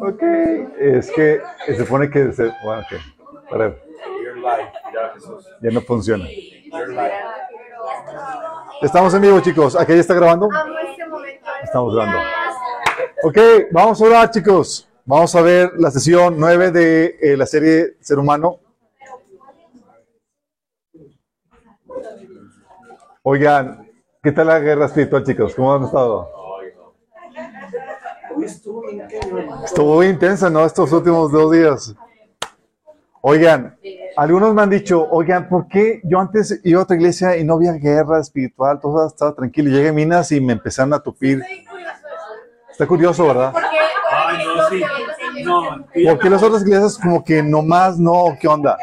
Ok, es que se supone que se, bueno, ok, para, ya no funciona. Estamos en vivo, chicos. ¿Aquí ya está grabando? Estamos grabando. Ok, vamos a orar, chicos. Vamos a ver la sesión 9 de eh, la serie Ser Humano. Oigan, ¿qué tal la guerra espiritual, chicos? ¿Cómo han estado? Estuvo intensa, ¿no? Estos últimos dos días. Oigan, algunos me han dicho, oigan, ¿por qué yo antes iba a otra iglesia y no había guerra espiritual? Todo estaba tranquilo. Llegué a Minas y me empezaron a tupir. Está curioso, ¿verdad? Ay, no, sí. No, Porque las otras iglesias como que nomás no, ¿qué onda?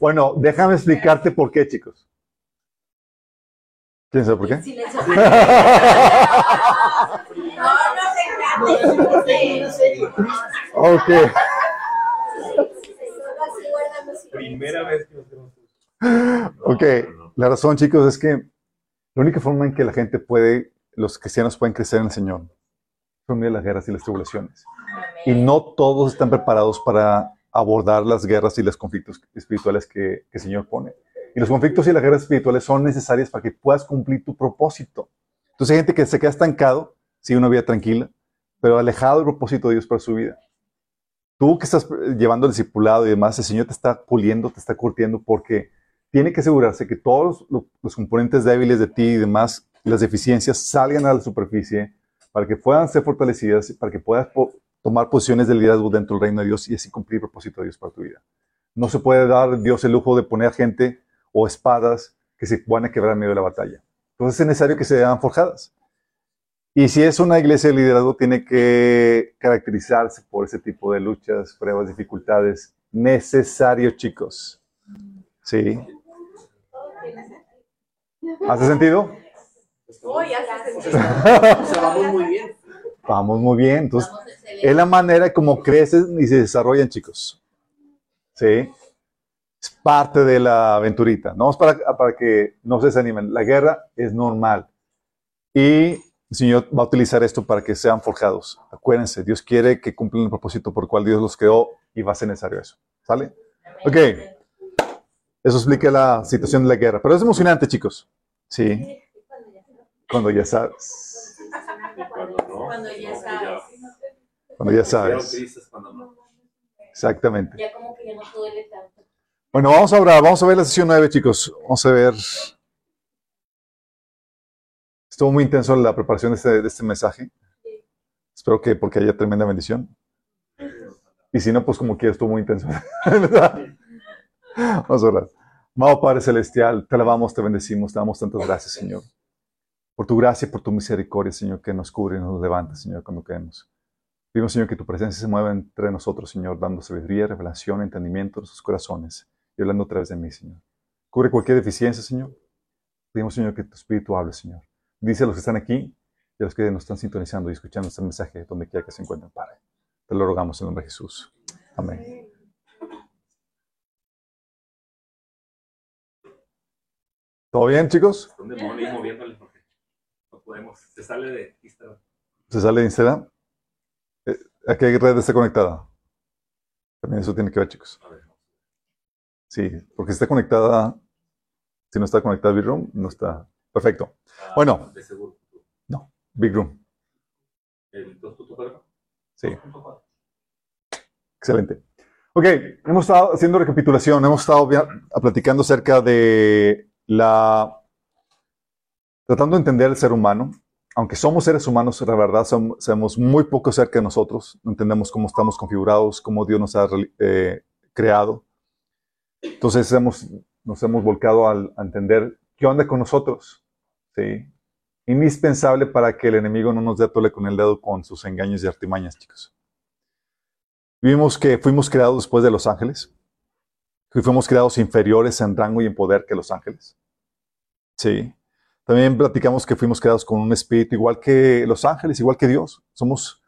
Bueno, déjame explicarte por qué, chicos. ¿Quién sabe por qué? Ok. primera vez que nos vemos. Ok, la razón, chicos, es que la única forma en que la gente puede, los cristianos pueden crecer en el Señor, son de las guerras y las tribulaciones. Y no todos están preparados para abordar las guerras y los conflictos espirituales que, que el Señor pone. Y los conflictos y las guerras espirituales son necesarias para que puedas cumplir tu propósito. Entonces hay gente que se queda estancado, sigue una vida tranquila, pero alejado del propósito de Dios para su vida. Tú que estás eh, llevando el discipulado y demás, el Señor te está puliendo, te está curtiendo porque tiene que asegurarse que todos los, componentes débiles de ti y demás, las deficiencias, salgan a la superficie para que puedan ser fortalecidas, para que puedas tomar posiciones de liderazgo dentro del reino de Dios y así cumplir el propósito de Dios para tu vida. No se puede dar Dios el lujo de poner gente o espadas que se van a quebrar en medio de la batalla. Entonces es necesario que sean forjadas. Y si es una iglesia de liderazgo, tiene que caracterizarse por ese tipo de luchas, pruebas, dificultades. Necesario, chicos. ¿Sí? ¿Hace sentido? O sea, vamos muy bien. Vamos muy bien. Entonces, es la manera como crecen y se desarrollan, chicos. ¿Sí? Es parte de la aventurita. No es para, para que no se desanimen. La guerra es normal. Y el Señor va a utilizar esto para que sean forjados. Acuérdense, Dios quiere que cumplan el propósito por el cual Dios los creó y va a ser necesario eso. ¿Sale? Ok. Eso explica la situación de la guerra. Pero es emocionante, chicos. Sí. Cuando ya sabes. Cuando ya sabes. Cuando ya sabes. Exactamente. Ya como que ya no te duele tanto. Bueno, vamos a hablar, vamos a ver la sesión 9, chicos. Vamos a ver. Estuvo muy intenso la preparación de este, de este mensaje. Espero que porque haya tremenda bendición. Y si no, pues como quiera, estuvo muy intenso. vamos a orar. Amado Padre Celestial, te alabamos, te bendecimos, te damos tantas gracias, Señor. Por tu gracia y por tu misericordia, Señor, que nos cubre y nos levanta, Señor, cuando caemos. Pedimos, Señor, que tu presencia se mueva entre nosotros, Señor, dando sabiduría, revelación, entendimiento en nuestros corazones y hablando a través de mí, Señor. Cubre cualquier deficiencia, Señor. Pedimos, Señor, que tu Espíritu hable, Señor. Dice a los que están aquí y a los que nos están sintonizando y escuchando este mensaje, donde quiera que se encuentren, Padre. Te lo rogamos en el nombre de Jesús. Amén. ¿Todo bien, chicos? No podemos. Se sale de Instagram. ¿Se sale de Instagram? Eh, ¿A qué red está conectada? También eso tiene que ver, chicos. A ver. Sí, porque está conectada. Si no está conectada a no está. Perfecto. Ah, Bueno. De seguro. Big Room. ¿El 2.4? Sí. Excelente. Ok, hemos estado haciendo recapitulación, hemos estado platicando acerca de la... tratando de entender el ser humano. Aunque somos seres humanos, la verdad som- sabemos muy poco acerca de nosotros, no entendemos cómo estamos configurados, cómo Dios nos ha eh, creado. Entonces hemos, nos hemos volcado al- a entender qué onda con nosotros. ¿sí? Indispensable para que el enemigo no nos dé tole con el dedo con sus engaños y artimañas, chicos. Vimos que fuimos creados después de los ángeles, que fuimos creados inferiores en rango y en poder que los ángeles. Sí. También platicamos que fuimos creados con un espíritu igual que los ángeles, igual que Dios. Somos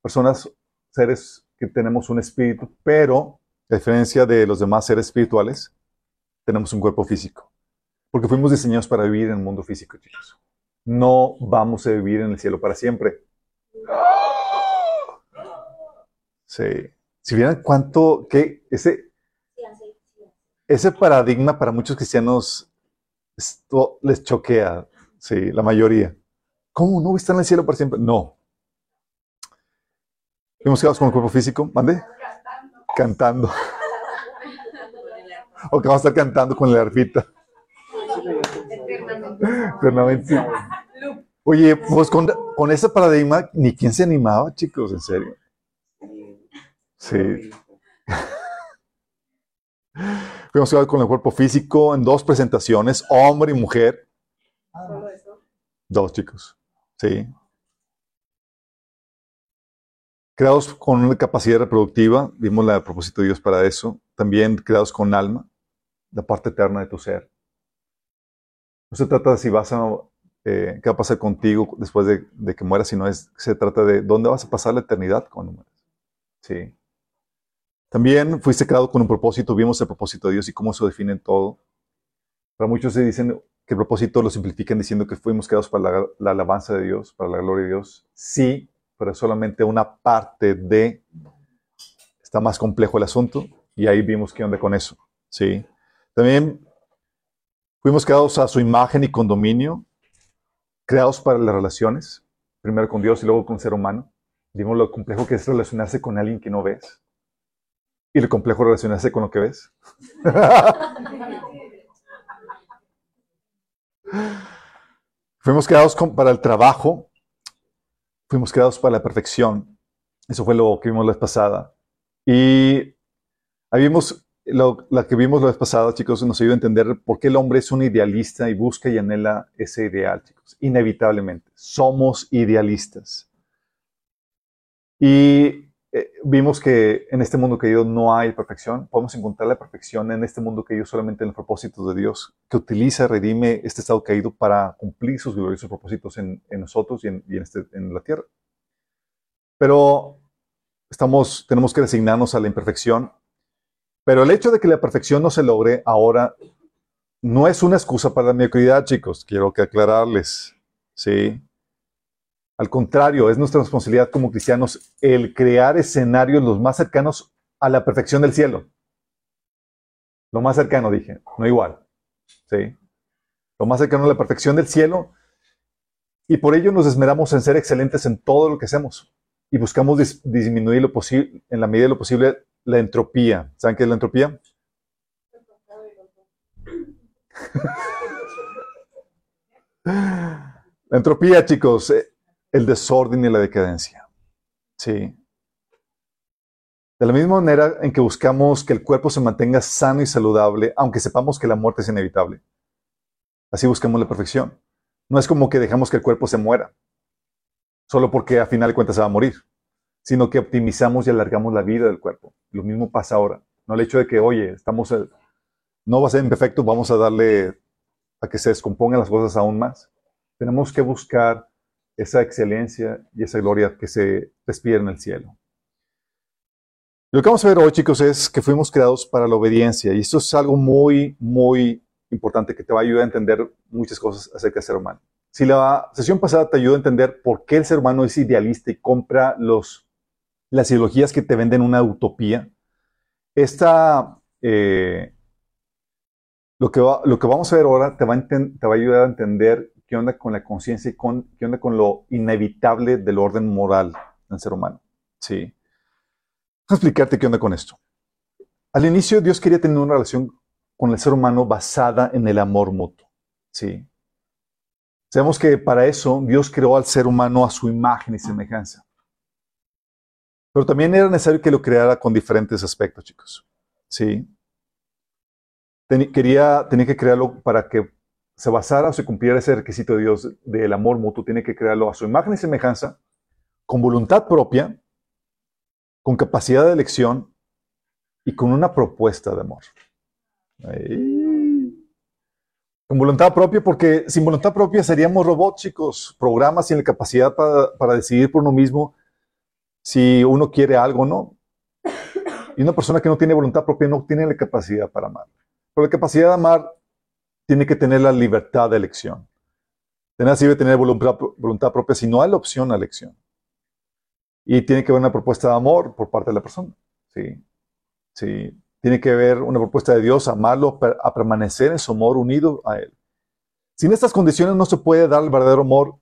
personas, seres que tenemos un espíritu, pero a diferencia de los demás seres espirituales, tenemos un cuerpo físico. Porque fuimos diseñados para vivir en el mundo físico, chicos. No vamos a vivir en el cielo para siempre. Sí. Si vieran cuánto, que ese, ese paradigma para muchos cristianos esto les choquea, sí, la mayoría. ¿Cómo no estar en el cielo para siempre? No. ¿Hemos quedado con el cuerpo físico? ¿Mande? Cantando. o que vamos a estar cantando con la arpita. Eternamente. Oye, pues con, con, ese paradigma, ni quién se animaba, chicos, en serio. Sí. Fuimos a con el cuerpo físico en dos presentaciones, hombre y mujer. Dos chicos, sí. Creados con una capacidad reproductiva, vimos la propósito de Dios para eso. También creados con alma, la parte eterna de tu ser. No se trata de si vas a, eh, qué va a pasar contigo después de, de, que mueras, sino es, se trata de dónde vas a pasar la eternidad cuando mueras. Sí. También fuiste creado con un propósito, vimos el propósito de Dios y cómo eso define todo. Para muchos se dicen que el propósito lo simplifican diciendo que fuimos creados para la, la alabanza de Dios, para la gloria de Dios. Sí, pero es solamente una parte de... Está más complejo el asunto y ahí vimos qué onda con eso. Sí. También fuimos creados a su imagen y con dominio, creados para las relaciones, primero con Dios y luego con el ser humano. Vimos lo complejo que es relacionarse con alguien que no ves. Y lo complejo relacionarse con lo que ves. fuimos creados para el trabajo, fuimos creados para la perfección. Eso fue lo que vimos la vez pasada. Y ahí vimos, lo, la que vimos la vez pasada, chicos, nos ayuda a entender por qué el hombre es un idealista y busca y anhela ese ideal, chicos. Inevitablemente. Somos idealistas. Y eh, vimos que en este mundo caído no hay perfección. Podemos encontrar la perfección en este mundo caído solamente en los propósitos de Dios, que utiliza, redime este estado caído para cumplir sus gloriosos propósitos en, nosotros y, en, y este, en, la tierra. Pero estamos, tenemos que resignarnos a la imperfección. Pero el hecho de que la perfección no se logre ahora no es una excusa para la mediocridad, chicos. Quiero que aclararles. Sí. Al contrario, es nuestra responsabilidad como cristianos el crear escenarios los más cercanos a la perfección del cielo. Lo más cercano, dije, no igual. ¿Sí? Lo más cercano a la perfección del cielo. Y por ello nos esmeramos en ser excelentes en todo lo que hacemos. Y buscamos dis disminuir lo posible, en la medida de lo posible, la entropía. ¿Saben qué es la entropía? la entropía, chicos, el desorden y la decadencia. Sí. De la misma manera en que buscamos que el cuerpo se mantenga sano y saludable, aunque sepamos que la muerte es inevitable. Así buscamos la perfección. No es como que dejamos que el cuerpo se muera, solo porque a final de cuentas se va a morir, sino que optimizamos y alargamos la vida del cuerpo. Lo mismo pasa ahora. No el hecho de que, oye, estamos, no va a ser imperfecto, vamos a darle a que se descompongan las cosas aún más. Tenemos que buscar esa excelencia y esa gloria que se respira en el cielo. Lo que vamos a ver hoy, chicos, es que fuimos creados para la obediencia. Y esto es algo muy, muy importante que te va a ayudar a entender muchas cosas acerca del ser humano. Si la sesión pasada te ayudó a entender por qué el ser humano es idealista y compra los, las ideologías que te venden una utopía, esta, eh, lo, que lo que vamos a ver ahora te va, a ayudar a entender qué onda con la conciencia y qué onda con lo inevitable del orden moral del ser humano. Sí. Voy a explicarte qué onda con esto. Al inicio Dios quería tener una relación con el ser humano basada en el amor mutuo. Sí. Sabemos que para eso Dios creó al ser humano a su imagen y semejanza. Pero también era necesario que lo creara con diferentes aspectos, chicos. Sí. quería, tenía que crearlo para que se basara o se cumpliera ese requisito de Dios del amor mutuo, tiene que crearlo a su imagen y semejanza, con voluntad propia, con capacidad de elección y con una propuesta de amor. Con voluntad propia, porque sin voluntad propia seríamos robots, chicos, programas sin la capacidad para, para decidir por uno mismo si uno quiere algo no. Y una persona que no tiene voluntad propia no tiene la capacidad para amar. Pero la capacidad de amar tiene que tener la libertad de elección. De nada sirve tener voluntad, voluntad propia si no hay la opción a elección. Y tiene que haber una propuesta de amor por parte de la persona. Sí. Sí. Tiene que haber una propuesta de Dios, amarlo, a permanecer en su amor unido a Él. Sin estas condiciones no se puede dar el verdadero amor.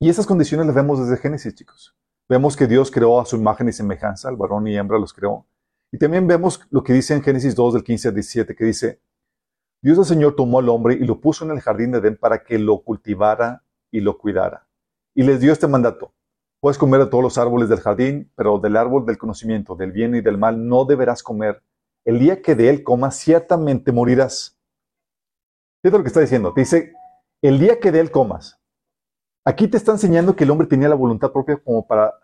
Y esas condiciones las vemos desde Génesis, chicos. Vemos que Dios creó a su imagen y semejanza, el varón y hembra los creó. Y también vemos lo que dice en Génesis 2 del 15 al 17, que dice, Dios el Señor tomó al hombre y lo puso en el jardín de Edén para que lo cultivara y lo cuidara. Y les dio este mandato. Puedes comer de todos los árboles del jardín, pero del árbol del conocimiento, del bien y del mal, no deberás comer. El día que de él comas, ciertamente morirás. Fíjate lo que está diciendo. Dice, el día que de él comas. Aquí te está enseñando que el hombre tenía la voluntad propia como para,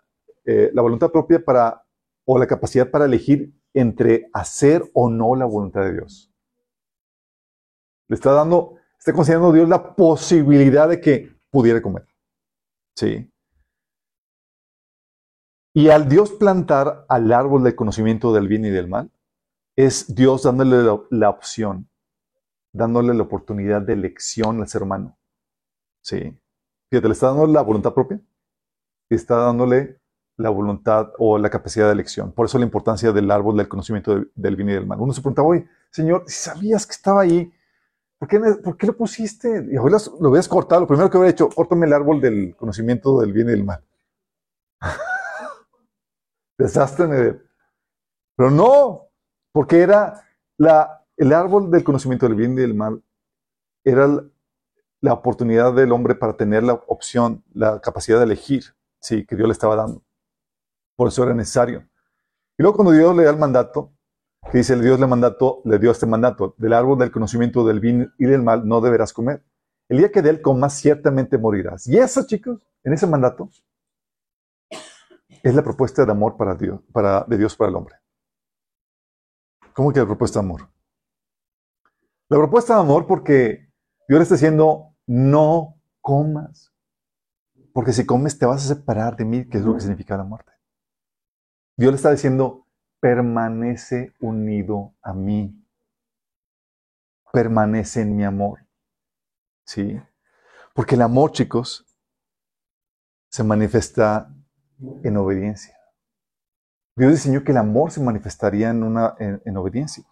eh, la voluntad propia para, o la capacidad para elegir entre hacer o no la voluntad de Dios. Le está dando, está considerando Dios la posibilidad de que pudiera comer. Sí. Y al Dios plantar al árbol del conocimiento del bien y del mal, es Dios dándole la, opción, dándole la oportunidad de elección al ser humano. Sí. Fíjate, le está dando la voluntad propia y está dándole la voluntad o la capacidad de elección. Por eso la importancia del árbol del conocimiento del bien y del mal. Uno se preguntaba, oye, Señor, si sabías que estaba ahí, ¿por qué, ¿por qué lo pusiste? Y lo hubieras cortado. Lo primero que hubiera hecho, córtame el árbol del conocimiento del bien y del mal. Desastre. Pero no, porque era el árbol del conocimiento del bien y del mal, era la oportunidad del hombre para tener la opción, la capacidad de elegir, sí, que Dios le estaba dando. Por eso era necesario. Y luego cuando Dios le da el mandato, que dice, Dios le, mandato, le dio este mandato, del árbol del conocimiento del bien y del mal no deberás comer. El día que de él comas, ciertamente morirás. Y eso, chicos, en ese mandato, es la propuesta de amor para Dios, para, de Dios para el hombre. ¿Cómo que la propuesta de amor? La propuesta de amor porque Dios le está diciendo, no comas. Porque si comes te vas a separar de mí, que es lo que significa la muerte. Dios le está diciendo, permanece unido a mí. Permanece en mi amor. ¿Sí? Porque el amor, chicos, se manifiesta en obediencia. Dios diseñó que el amor se manifestaría en, una, en, obediencia.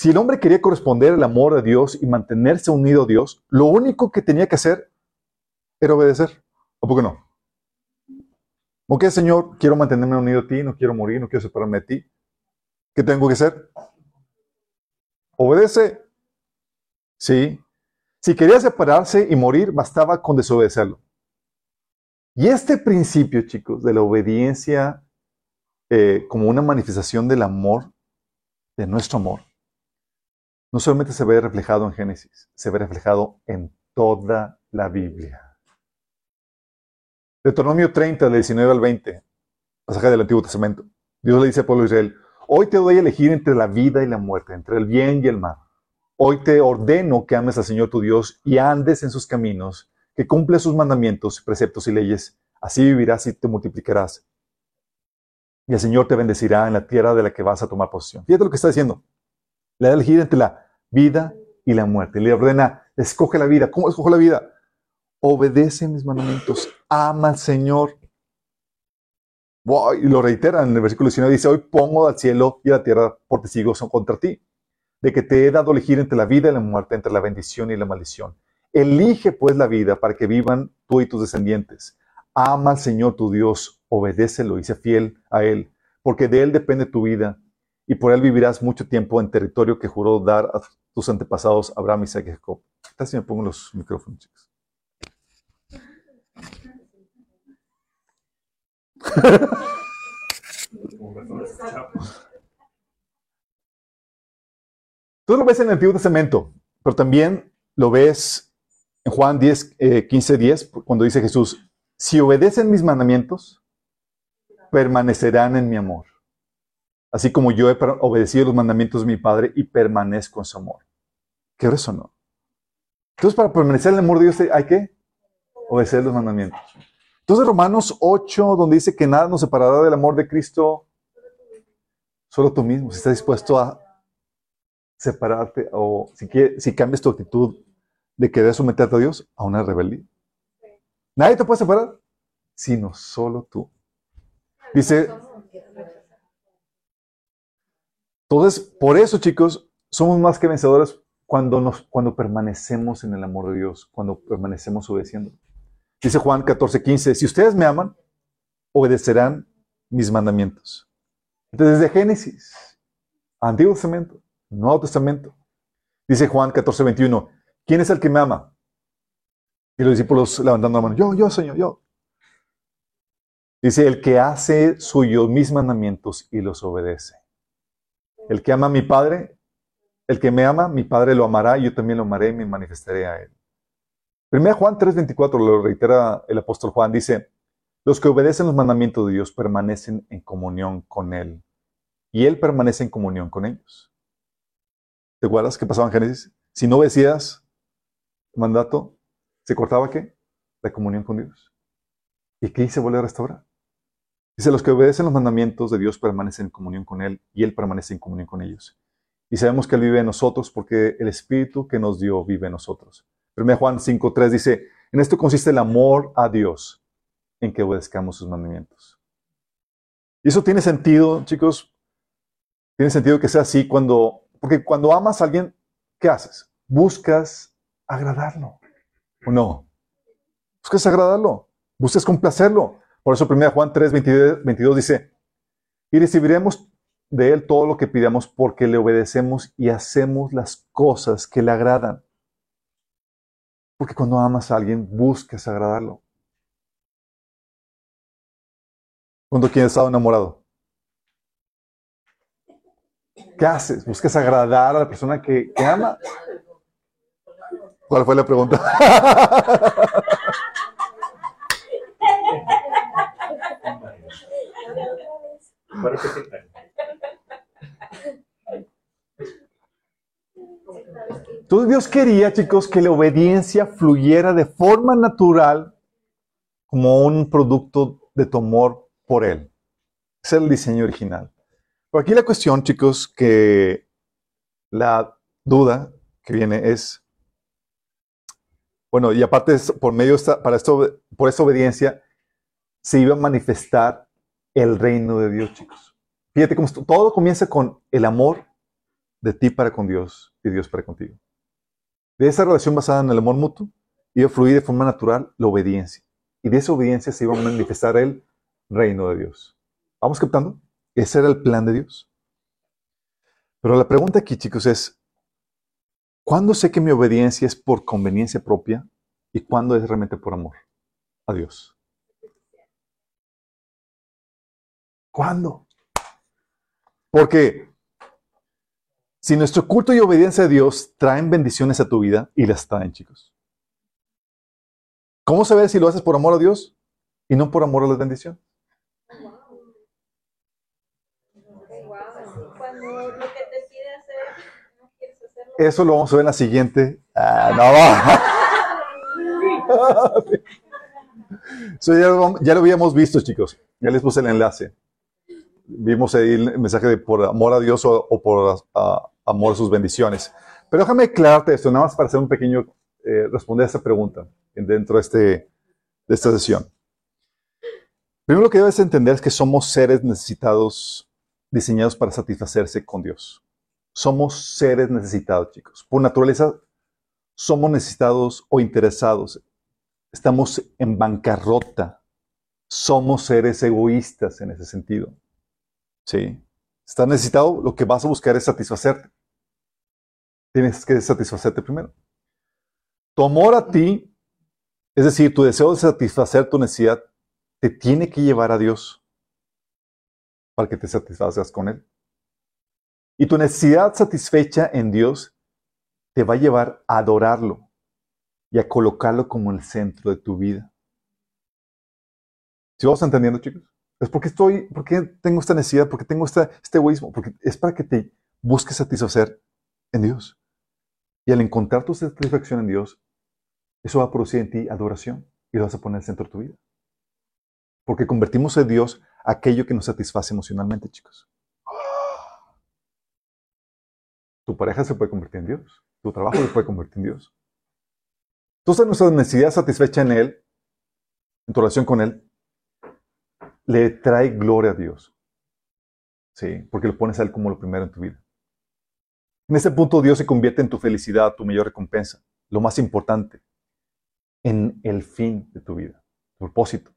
Si el hombre quería corresponder al amor de Dios y mantenerse unido a Dios, lo único que tenía que hacer era obedecer. ¿O por qué no? Ok, Señor, quiero mantenerme unido a ti, no quiero morir, no quiero separarme de ti. ¿Qué tengo que hacer? Obedece. Sí. Si quería separarse y morir, bastaba con desobedecerlo. Y este principio, chicos, de la obediencia eh, como una manifestación del amor, de nuestro amor, no solamente se ve reflejado en Génesis, se ve reflejado en toda la Biblia. Deuteronomio 30, del 19 al 20, pasaje del Antiguo Testamento. Dios le dice al pueblo de Israel, hoy te doy a elegir entre la vida y la muerte, entre el bien y el mal. Hoy te ordeno que ames al Señor tu Dios y andes en sus caminos que cumple sus mandamientos, preceptos y leyes. Así vivirás y te multiplicarás. Y el Señor te bendecirá en la tierra de la que vas a tomar posesión. Fíjate lo que está diciendo. Le da elegir entre la vida y la muerte. Le ordena, escoge la vida. ¿Cómo escoge la vida? Obedece mis mandamientos. Ama al Señor. y lo reitera en el versículo 19. Dice, hoy pongo al cielo y a la tierra por testigos contra ti. De que te he dado elegir entre la vida y la muerte, entre la bendición y la maldición. Elige pues la vida para que vivan tú y tus descendientes. Ama al Señor tu Dios, obedécelo y sé fiel a Él, porque de Él depende tu vida, y por Él vivirás mucho tiempo en territorio que juró dar a tus antepasados Abraham, Isaac y Jacob. ¿Qué tal si me pongo los micrófonos, chicos? Tú lo ves en el Antiguo Testamento, pero también lo ves en Juan 10, 15, 10, cuando dice Jesús, si obedecen mis mandamientos, permanecerán en mi amor. Así como yo he obedecido los mandamientos de mi Padre y permanezco en su amor. ¿Qué eso no? Entonces, para permanecer en el amor de Dios hay que obedecer los mandamientos. Entonces, Romanos 8, donde dice que nada nos separará del amor de Cristo, solo tú mismo, si estás dispuesto a separarte o si, si cambias tu actitud de querer someterte a Dios a una rebeldía. Nadie te puede separar, sino solo tú. Dice, entonces, por eso, chicos, somos más que vencedores cuando, nos, cuando permanecemos en el amor de Dios, cuando permanecemos obedeciendo. Dice Juan 14, 15, si ustedes me aman, obedecerán mis mandamientos. Desde Génesis, Antiguo Testamento, Nuevo Testamento. Dice Juan 14, 21, ¿quién es el que me ama? Y los discípulos levantando la mano, yo, yo, Señor, yo. Dice, el que hace suyo mis mandamientos y los obedece. El que ama a mi Padre, el que me ama, mi Padre lo amará, y yo también lo amaré y me manifestaré a él. Primera Juan 3:24 lo reitera el apóstol Juan, dice, los que obedecen los mandamientos de Dios permanecen en comunión con Él, y Él permanece en comunión con ellos. ¿Te acuerdas qué pasaba en Génesis? Si no obedecías mandato, ¿se cortaba qué? La comunión con Dios. ¿Y qué se vuelve a restaurar? Dice, los que obedecen los mandamientos de Dios permanecen en comunión con Él y Él permanece en comunión con ellos. Y sabemos que Él vive en nosotros porque el Espíritu que nos dio vive en nosotros. 1 Juan 5.3 dice, en esto consiste el amor a Dios, en que obedezcamos sus mandamientos. Y eso tiene sentido, chicos, tiene sentido que sea así cuando, porque cuando amas a alguien, ¿qué haces? Buscas agradarlo, ¿o no? Buscas agradarlo, buscas complacerlo. Por eso 1 Juan 3, 22, dice, y recibiremos de Él todo lo que pidamos porque le obedecemos y hacemos las cosas que le agradan. Porque cuando amas a alguien, buscas agradarlo. Cuando quien ha estado enamorado. ¿Qué haces? ¿Buscas agradar a la persona que, que ama? ¿Cuál fue la pregunta? Entonces Dios quería, chicos, que la obediencia fluyera de forma natural como un producto de tu amor por Él. Es el diseño original. Pero aquí la cuestión, chicos, que la duda que viene es, bueno, y aparte por medio esta, para esto, por esta obediencia, se iba a manifestar el reino de Dios, chicos. Fíjate cómo todo comienza con el amor de ti para con Dios y Dios para contigo. De esa relación basada en el amor mutuo, iba a fluir de forma natural la obediencia. Y de esa obediencia se iba a manifestar el reino de Dios. ¿Vamos captando? Ese era el plan de Dios. Pero la pregunta aquí, chicos, es, ¿cuándo sé que mi obediencia es por conveniencia propia y cuándo es realmente por amor a Dios? ¿Cuándo? Porque si nuestro culto y obediencia a Dios traen bendiciones a tu vida, y las traen, chicos. ¿Cómo saber si lo haces por amor a Dios y no por amor a la bendición? Eso lo vamos a ver en la siguiente. Ah, no. Eso ya, lo habíamos visto, chicos. Ya les puse el enlace vimos ahí el mensaje de por amor a Dios o, por amor a sus bendiciones. Pero déjame aclararte esto, nada más para hacer un pequeño, eh, responder a esta pregunta dentro de, este, de esta sesión. Primero lo que debes entender es que somos seres necesitados, diseñados para satisfacerse con Dios. Somos seres necesitados, chicos. Por naturaleza, somos necesitados o interesados. Estamos en bancarrota. Somos seres egoístas en ese sentido. Sí. Estás necesitado, lo que vas a buscar es satisfacerte. Tienes que satisfacerte primero. Tu amor a ti, es decir, tu deseo de satisfacer tu necesidad, te tiene que llevar a Dios para que te satisfagas con Él. Y tu necesidad satisfecha en Dios te va a llevar a adorarlo y a colocarlo como el centro de tu vida. ¿Sí vamos entendiendo, chicos? Es porque estoy, porque tengo esta necesidad, porque tengo este egoísmo, porque es para que te busques satisfacer en Dios. Y al encontrar tu satisfacción en Dios, eso va a producir en ti adoración y lo vas a poner en el centro de tu vida. Porque convertimos en Dios aquello que nos satisface emocionalmente, chicos. Tu pareja se puede convertir en Dios. Tu trabajo se puede convertir en Dios. Entonces nuestra necesidad satisfecha en Él, en tu relación con Él, le trae gloria a Dios. Sí, porque lo pones a Él como lo primero en tu vida. En este punto Dios se convierte en tu felicidad, tu mayor recompensa, lo más importante, en el fin de tu vida, tu propósito.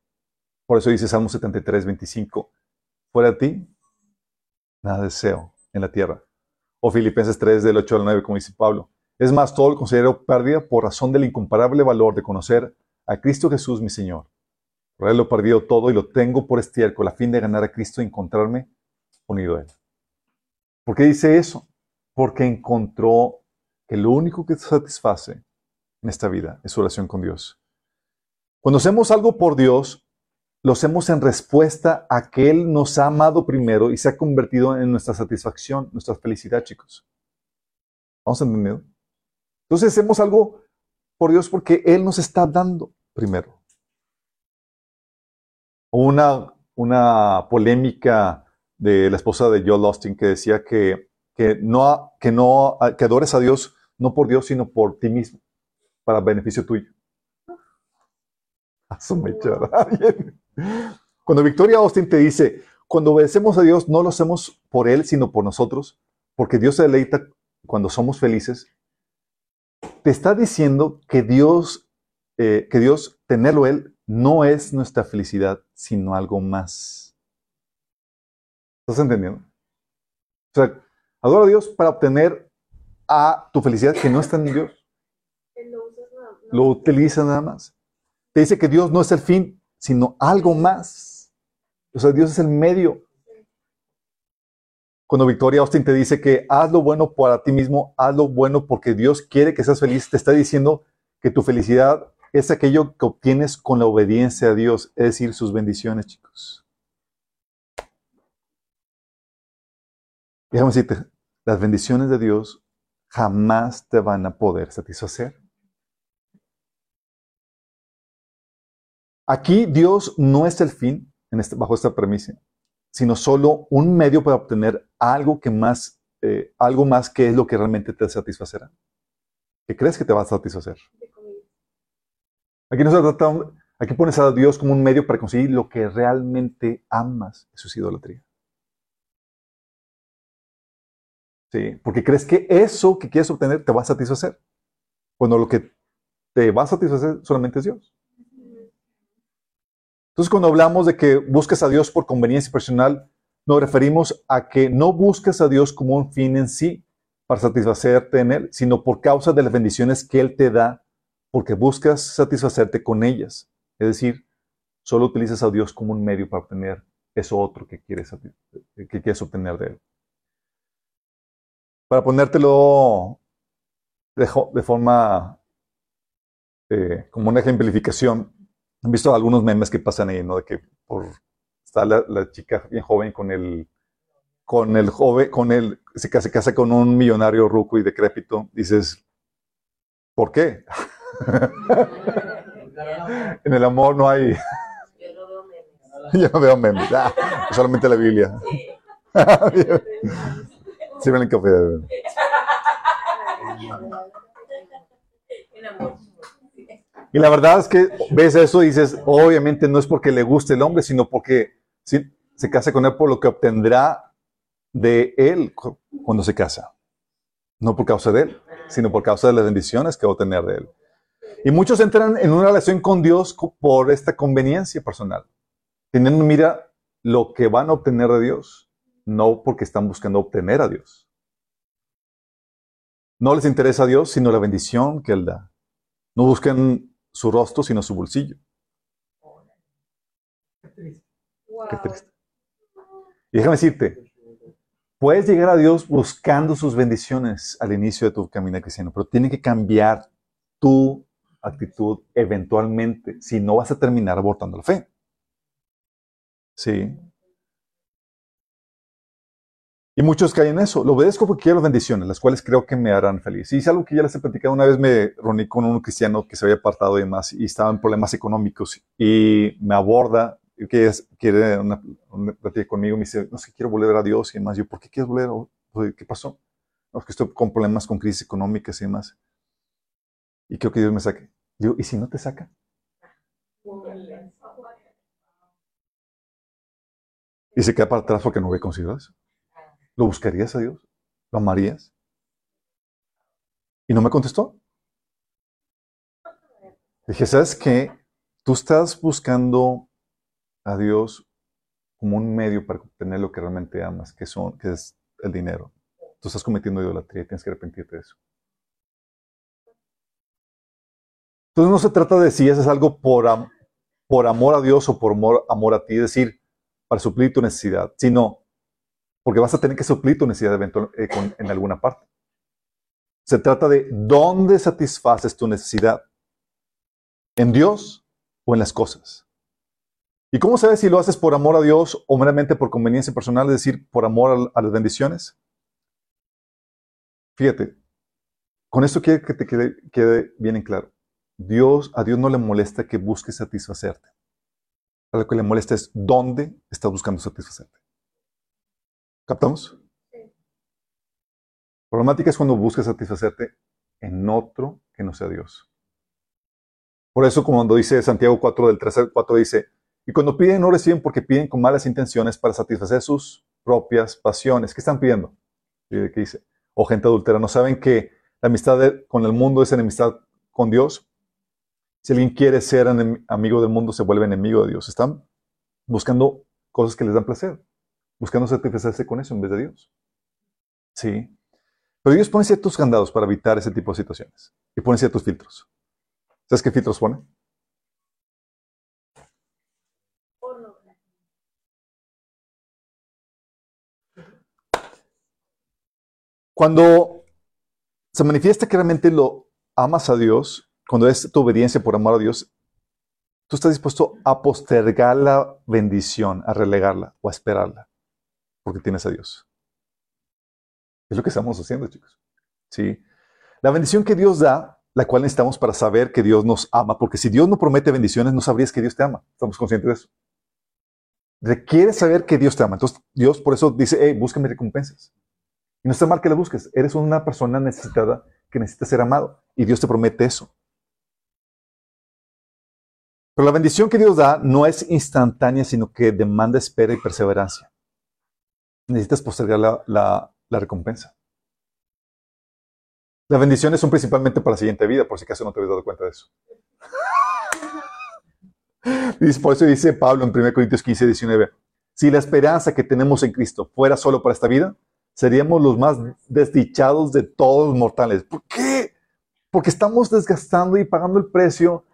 Por eso dice Salmo 73, 25, fuera de ti, nada deseo en la tierra. O Filipenses 3, del 8 al 9, como dice Pablo. Es más, todo lo considero pérdida por razón del incomparable valor de conocer a Cristo Jesús, mi Señor. Él lo he perdido todo y lo tengo por estiércol a fin de ganar a Cristo y encontrarme unido a Él. ¿Por qué dice eso? Porque encontró que lo único que satisface en esta vida es su oración con Dios. Cuando hacemos algo por Dios, lo hacemos en respuesta a que Él nos ha amado primero y se ha convertido en nuestra satisfacción, nuestra felicidad, chicos. ¿Vamos entendiendo? Entonces hacemos algo por Dios porque Él nos está dando primero. Una, una polémica de la esposa de Joel Austin que decía que, que, no, que, no, que adores a Dios no por Dios, sino por ti mismo, para beneficio tuyo. Cuando Victoria Austin te dice, cuando obedecemos a Dios, no lo hacemos por Él, sino por nosotros, porque Dios se deleita cuando somos felices, te está diciendo que Dios, eh, que Dios, tenerlo Él, no es nuestra felicidad, sino algo más. ¿Estás entendiendo? O sea, adora a Dios para obtener a tu felicidad que no está en Dios. Lo utiliza nada más. Te dice que Dios no es el fin, sino algo más. O sea, Dios es el medio cuando Victoria Austin te dice que haz lo bueno para ti mismo, haz lo bueno porque Dios quiere que seas feliz, te está diciendo que tu felicidad es aquello que obtienes con la obediencia a Dios, es decir, sus bendiciones, chicos. Déjame decirte, las bendiciones de Dios jamás te van a poder satisfacer. Aquí Dios no es el fin este, bajo esta premisa sino solo un medio para obtener algo que más, eh, algo más que es lo que realmente te satisfacerá. ¿Qué crees que te va a satisfacer? Aquí, no se trata, aquí pones a Dios como un medio para conseguir lo que realmente amas. Eso es idolatría. Sí, porque crees que eso que quieres obtener te va a satisfacer. Cuando lo que te va a satisfacer solamente es Dios. Entonces, cuando hablamos de que buscas a Dios por conveniencia personal, nos referimos a que no buscas a Dios como un fin en sí para satisfacerte en Él, sino por causa de las bendiciones que Él te da, porque buscas satisfacerte con ellas. Es decir, solo utilizas a Dios como un medio para obtener eso otro que quieres, que quieres obtener de Él. Para ponértelo de, forma eh, como una ejemplificación, han visto algunos memes que pasan ahí, ¿no? De que por está la, chica bien joven con el con el joven, con el se casa, se casa con un millonario ruco y decrépito. Dices, ¿por qué? en el amor no hay. Yo no veo memes. Yo no veo memes. Ah, solamente la Biblia. Sirven el café. Y la verdad es que ves eso y dices, obviamente no es porque le guste el hombre, sino porque se casa con él por lo que obtendrá de él cuando se casa. No por causa de él, sino por causa de las bendiciones que va a obtener de él. Y muchos entran en una relación con Dios por esta conveniencia personal, teniendo mira lo que van a obtener de Dios, no porque están buscando obtener a Dios. No les interesa a Dios, sino la bendición que Él da. No buscan su rostro, sino su bolsillo. Qué triste. Y déjame decirte, puedes llegar a Dios buscando sus bendiciones al inicio de tu camino cristiano, pero tiene que cambiar tu actitud eventualmente, si no vas a terminar abortando la fe. Sí. Y muchos caen en eso. Lo obedezco porque quiero bendiciones, las cuales creo que me harán feliz. Y es algo que ya les he platicado. Una vez me reuní con un cristiano que se había apartado y demás y estaba en problemas económicos y me aborda, que quiere una, una conmigo, me dice, no sé, quiero volver a Dios y demás. Yo, ¿por qué quieres volver? ¿Qué pasó? No, es que estoy con problemas con crisis económicas y demás. Y creo que Dios me saque. Digo, ¿y si no te saca? Y se queda para atrás porque no hubiera considerado eso. ¿Lo buscarías a Dios? ¿Lo amarías? Y no me contestó. Dije, ¿sabes qué? Tú estás buscando a Dios como un medio para obtener lo que realmente amas, que, son, que es el dinero. Tú estás cometiendo idolatría y tienes que arrepentirte de eso. Entonces no se trata de si haces algo por, por amor a Dios o por amor, a ti, es decir, para suplir tu necesidad, sino porque vas a tener que suplir tu necesidad eh, en alguna parte. Se trata de dónde satisfaces tu necesidad. ¿En Dios o en las cosas? ¿Y cómo sabes si lo haces por amor a Dios o meramente por conveniencia personal, es decir, por amor a, las bendiciones? Fíjate, con esto quiero que te quede, quede bien en claro. Dios, a Dios no le molesta que busques satisfacerte. A lo que le molesta es dónde estás buscando satisfacerte. ¿Captamos? Sí. Problemática es cuando buscas satisfacerte en otro que no sea Dios. Por eso, cuando dice Santiago 4, del 3 al 4, dice, y cuando piden no reciben porque piden con malas intenciones para satisfacer sus propias pasiones. ¿Qué están pidiendo? ¿Qué dice? O gente adultera, ¿no saben que la amistad con el mundo es enemistad con Dios? Si alguien quiere ser amigo del mundo, se vuelve enemigo de Dios. Están buscando cosas que les dan placer, buscando satisfacerse con eso en vez de Dios. Sí. Pero Dios pone ciertos candados para evitar ese tipo de situaciones y pone ciertos filtros. ¿Sabes qué filtros pone? Cuando se manifiesta que realmente lo amas a Dios, cuando es tu obediencia por amar a Dios, tú estás dispuesto a postergar la bendición, a relegarla o a esperarla, porque tienes a Dios. Es lo que estamos haciendo, chicos. Sí. La bendición que Dios da, la cual necesitamos para saber que Dios nos ama, porque si Dios no promete bendiciones, no sabrías que Dios te ama. ¿Estamos conscientes de eso? Requiere saber que Dios te ama. Entonces, Dios por eso dice, hey, búscame recompensas. Y no está mal que la busques. Eres una persona necesitada que necesita ser amado. Y Dios te promete eso. Pero la bendición que Dios da no es instantánea, sino que demanda espera y perseverancia. Necesitas postergar la, recompensa. Las bendiciones son principalmente para la siguiente vida, por si acaso no te habías dado cuenta de eso. por eso dice Pablo en 1 Corintios 15, 19, si la esperanza que tenemos en Cristo fuera solo para esta vida, seríamos los más desdichados de todos los mortales. ¿Por qué? Porque estamos desgastando y pagando el precio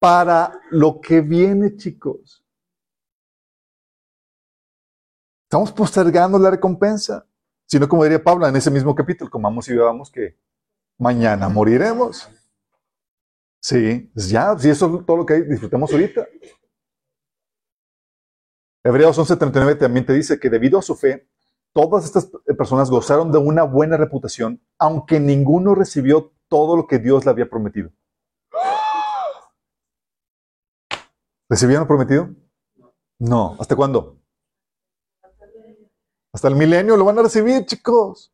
para lo que viene, chicos. Estamos postergando la recompensa. Sino como diría Pablo en ese mismo capítulo, comamos y bebamos que mañana moriremos. Sí, pues ya, si eso es todo lo que hay, disfrutamos ahorita. Hebreos 11:39 también te dice que debido a su fe, todas estas personas gozaron de una buena reputación, aunque ninguno recibió todo lo que Dios le había prometido. ¿Recibieron prometido? No. ¿Hasta cuándo? Hasta el milenio lo van a recibir, chicos.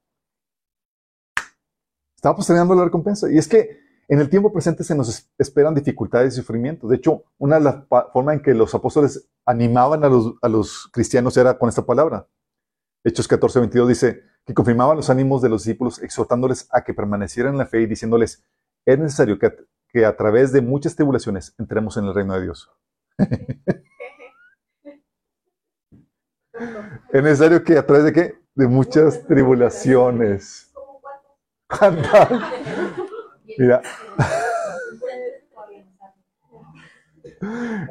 Estaba postergando la recompensa. Y es que en el tiempo presente se nos esperan dificultades y sufrimientos. De hecho, una de las formas en que los apóstoles animaban a los, cristianos era con esta palabra. Hechos 14, 22 dice que confirmaban los ánimos de los discípulos, exhortándoles a que permanecieran en la fe y diciéndoles, es necesario que a través de muchas tribulaciones entremos en el reino de Dios. es necesario que a través de qué? De muchas tribulaciones. Mira.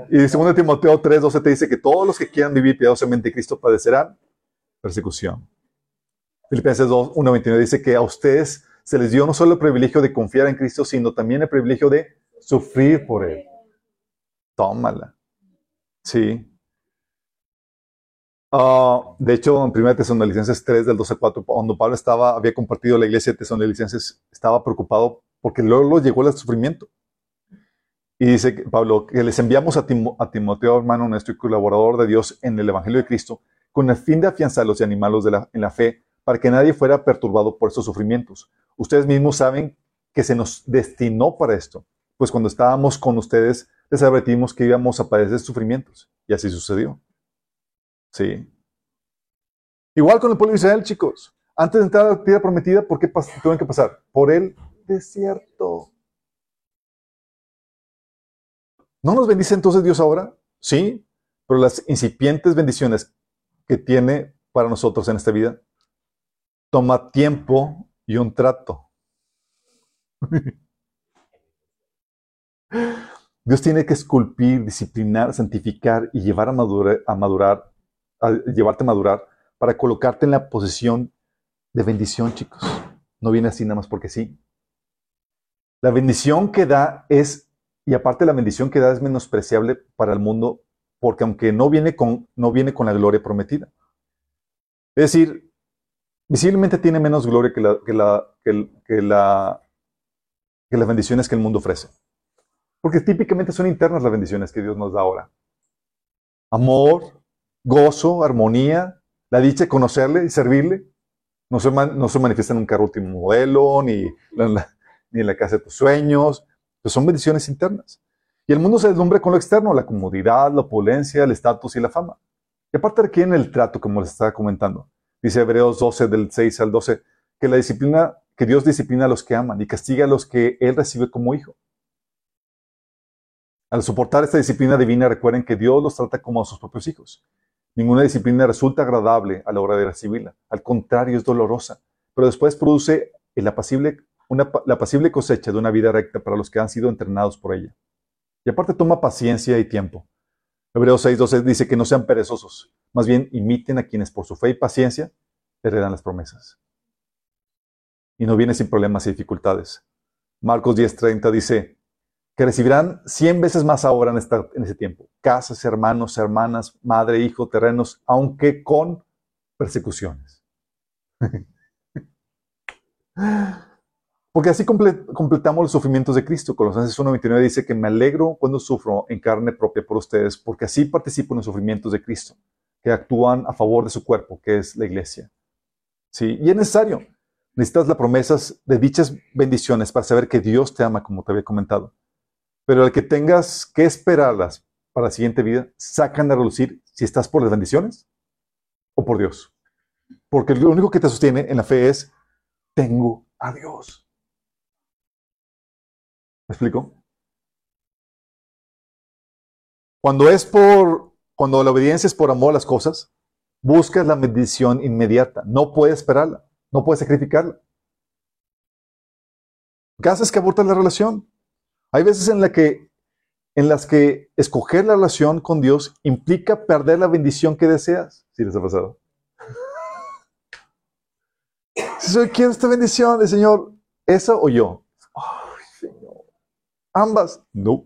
Y 2 Timoteo 3, 12 te dice que todos los que quieran vivir piadosamente en Cristo padecerán persecución. Filipenses 2, 1, 29 dice que a ustedes se les dio no solo el privilegio de confiar en Cristo, sino también el privilegio de sufrir por Él. Tómala. Sí. Uh, de hecho, en 1 Tesalonicenses 3, del 12 a 4, cuando Pablo estaba, había compartido la iglesia de Tesalonicenses, estaba preocupado porque luego llegó el sufrimiento. Y dice Pablo que les enviamos a, Timoteo, hermano nuestro y colaborador de Dios en el Evangelio de Cristo, con el fin de afianzarlos y animarlos en la fe, para que nadie fuera perturbado por estos sufrimientos. Ustedes mismos saben que se nos destinó para esto, pues cuando estábamos con ustedes les advertimos que íbamos a padecer sufrimientos, y así sucedió. Sí. Igual con el pueblo de Israel, chicos. Antes de entrar a la tierra prometida, ¿por qué tuvieron que pasar? Por el desierto. ¿No nos bendice entonces Dios ahora? Sí, pero las incipientes bendiciones que tiene para nosotros en esta vida toma tiempo y un trato. Dios tiene que esculpir, disciplinar, santificar y llevar a madurar, a llevarte a madurar para colocarte en la posición de bendición, chicos. No viene así nada más porque sí. La bendición que da es, y aparte la bendición que da es menospreciable para el mundo, porque aunque no viene con, no viene con la gloria prometida. Es decir, visiblemente tiene menos gloria que, la, que las bendiciones que el mundo ofrece. Porque típicamente son internas las bendiciones que Dios nos da ahora. Amor, gozo, armonía, la dicha de conocerle y servirle. No se, no se manifiesta en un carro último modelo, ni, ni en la casa de tus sueños. Pues son bendiciones internas. Y el mundo se deslumbra con lo externo, la comodidad, la opulencia, el estatus y la fama. Y aparte requieren el trato, como les estaba comentando. Dice Hebreos 12, del 6 al 12, que la disciplina, que Dios disciplina a los que aman y castiga a los que Él recibe como hijo. Al soportar esta disciplina divina, recuerden que Dios los trata como a sus propios hijos. Ninguna disciplina resulta agradable a la hora de recibirla. Al contrario, es dolorosa, pero después produce el apacible, la apacible cosecha de una vida recta para los que han sido entrenados por ella. Y aparte toma paciencia y tiempo. Hebreos 6:12 dice que no sean perezosos, más bien imiten a quienes por su fe y paciencia heredan las promesas. Y no viene sin problemas y dificultades. Marcos 10:30 dice, que recibirán cien veces más ahora en, esta, en ese tiempo. Casas, hermanos, hermanas, madre, hijo, terrenos, aunque con persecuciones. Porque así completamos los sufrimientos de Cristo. Colosenses 1.29 dice que me alegro cuando sufro en carne propia por ustedes, porque así participo en los sufrimientos de Cristo, que actúan a favor de su cuerpo, que es la iglesia. ¿Sí? Y es necesario. Necesitas las promesas de dichas bendiciones para saber que Dios te ama, como te había comentado. Pero al que tengas que esperarlas para la siguiente vida, sacan a relucir si estás por las bendiciones o por Dios. Porque lo único que te sostiene en la fe es, tengo a Dios. ¿Me explico? Cuando es por, cuando la obediencia es por amor a las cosas, buscas la bendición inmediata. No puedes esperarla, no puedes sacrificarla. ¿Qué haces que abortas la relación? Hay veces en, la que, en las que escoger la relación con Dios implica perder la bendición que deseas. ¿Sí les ha pasado? Si soy quiero esta bendición del Señor, ¿esa o yo? Ambas. No.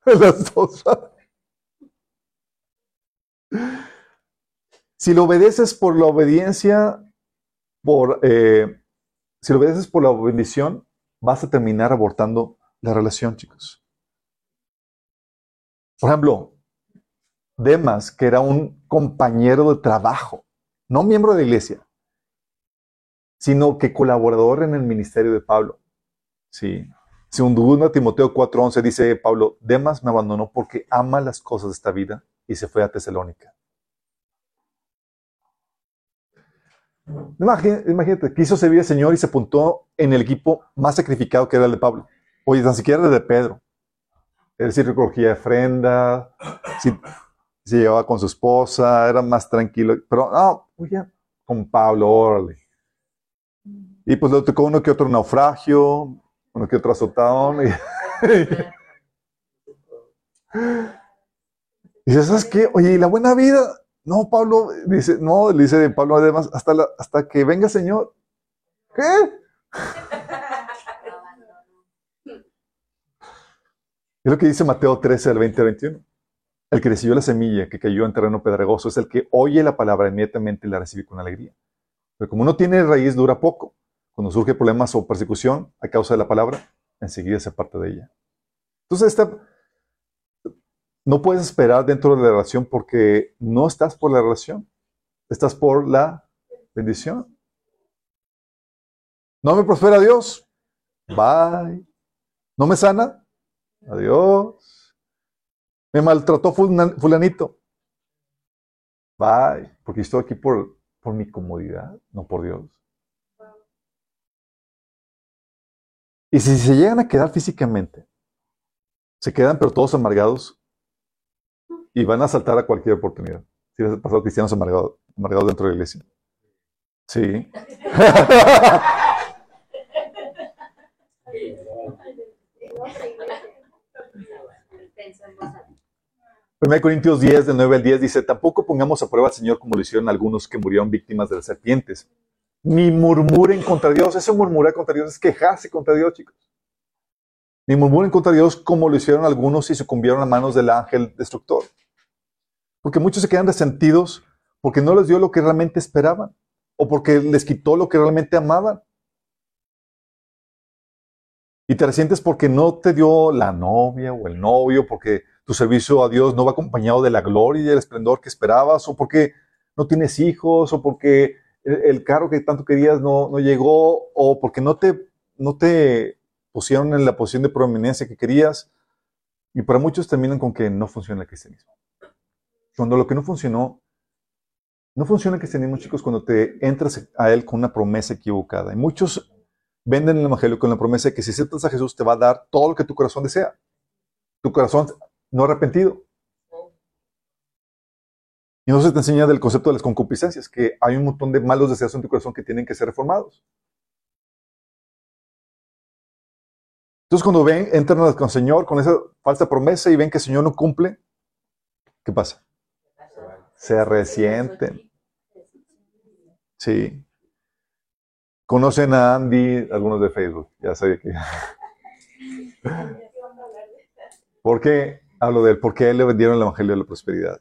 Las dos. Si lo obedeces por la obediencia, por, eh, si lo obedeces por la bendición, vas a terminar abortando la relación, chicos. Por ejemplo, Demas, que era un compañero de trabajo, no miembro de la iglesia, sino que colaborador en el ministerio de Pablo. Sí. Según Timoteo 4:11 dice Pablo, Demas me abandonó porque ama las cosas de esta vida y se fue a Tesalónica. Imagínate, quiso servir al Señor y se apuntó en el equipo más sacrificado que era el de Pablo. Oye, tan siquiera de Pedro. Es decir, recogía ofrenda, si, se llevaba con su esposa, era más tranquilo. Pero no, oye, con Pablo, órale. Y pues le tocó uno que otro naufragio, uno que otro azotón. Y, y dice, ¿sabes qué? Oye, ¿y la buena vida? No, Pablo, dice, no, le dice Pablo además, hasta, hasta que venga Señor. ¿Qué? Es lo que dice Mateo 13, al 20 al 21. El que recibió la semilla que cayó en terreno pedregoso es el que oye la palabra inmediatamente y la recibe con alegría. Pero como no tiene raíz, dura poco. Cuando surge problemas o persecución a causa de la palabra, enseguida se aparta de ella. Entonces, esta, no puedes esperar dentro de la relación porque no estás por la relación, estás por la bendición. No me prospera Dios. Bye. ¿No me sana? Adiós. Me maltrató fulanito. Bye. Porque estoy aquí por, por mi comodidad, no por Dios. Y si se llegan a quedar físicamente, se quedan pero todos amargados y van a saltar a cualquier oportunidad. Si les ha pasado cristianos amargados, amargados dentro de la iglesia. Sí. 1 Corintios 10, del 9 al 10 dice, tampoco pongamos a prueba al Señor como lo hicieron algunos que murieron víctimas de las serpientes. Ni murmuren contra Dios. Eso murmurar contra Dios es quejarse contra Dios, chicos. Ni murmuren contra Dios como lo hicieron algunos y sucumbieron a manos del ángel destructor. Porque muchos se quedan resentidos porque no les dio lo que realmente esperaban o porque les quitó lo que realmente amaban. Y te resientes porque no te dio la novia o el novio, porque tu servicio a Dios no va acompañado de la gloria y el esplendor que esperabas, o porque no tienes hijos, o porque el, carro que tanto querías no, no, llegó, o porque no te, no te pusieron en la posición de prominencia que querías. Y para muchos terminan con que no funciona el cristianismo. Cuando lo que no funcionó, no funciona el cristianismo, chicos, cuando te entras a él con una promesa equivocada. Y muchos venden el evangelio con la promesa de que si aceptas a Jesús te va a dar todo lo que tu corazón desea. Tu corazón no arrepentido. Y no se te enseña del concepto de las concupiscencias, que hay un montón de malos deseos en tu corazón que tienen que ser reformados. Entonces, cuando ven, entran con el Señor con esa falsa promesa y ven que el Señor no cumple, ¿qué pasa? Se resienten. Sí. Conocen a Andy, algunos de Facebook, ya sabía que. Porque hablo de él, porque a él le vendieron el Evangelio de la Prosperidad.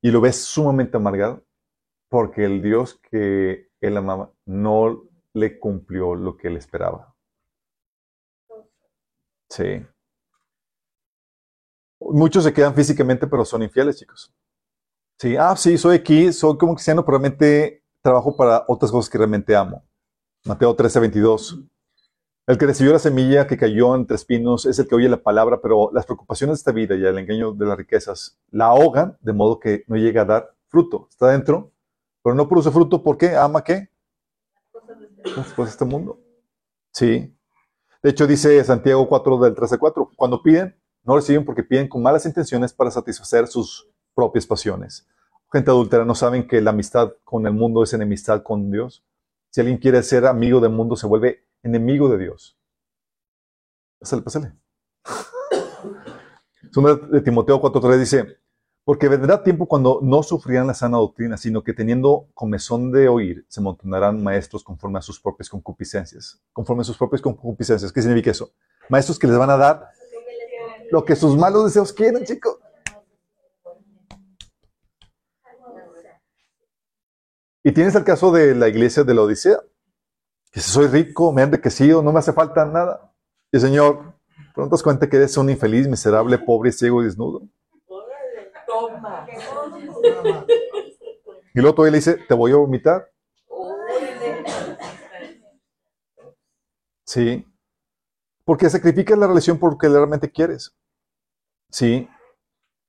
Y lo ves sumamente amargado, porque el Dios que él amaba no le cumplió lo que él esperaba. Sí. Muchos se quedan físicamente, pero son infieles, chicos. Sí, ah, sí, soy aquí, soy como cristiano, pero realmente trabajo para otras cosas que realmente amo. Mateo 13, 22. El que recibió la semilla que cayó entre espinos es el que oye la palabra, pero las preocupaciones de esta vida y el engaño de las riquezas la ahogan de modo que no llega a dar fruto. Está dentro, pero no produce fruto porque ama qué? Las cosas de este mundo. Sí. De hecho, dice Santiago 4 del 13 4, cuando piden, no reciben porque piden con malas intenciones para satisfacer sus propias pasiones. Gente adúltera no saben que la amistad con el mundo es enemistad con Dios. Si alguien quiere ser amigo del mundo, se vuelve enemigo de Dios. Pásale, pásale. de Timoteo 4.3 dice, porque vendrá tiempo cuando no sufrirán la sana doctrina, sino que teniendo comezón de oír, se montonarán maestros conforme a sus propias concupiscencias. Conforme a sus propias concupiscencias. ¿Qué significa eso? Maestros que les van a dar lo que sus malos deseos quieren, chicos. Y tienes el caso de la iglesia de la Odisea. Que si soy rico, me he enriquecido, no me hace falta nada. Y el Señor, pronto te cuenta que eres un infeliz, miserable, pobre, ciego y desnudo. Y luego todavía le dice, te voy a vomitar. Sí. Porque sacrificas la relación porque realmente quieres. Sí.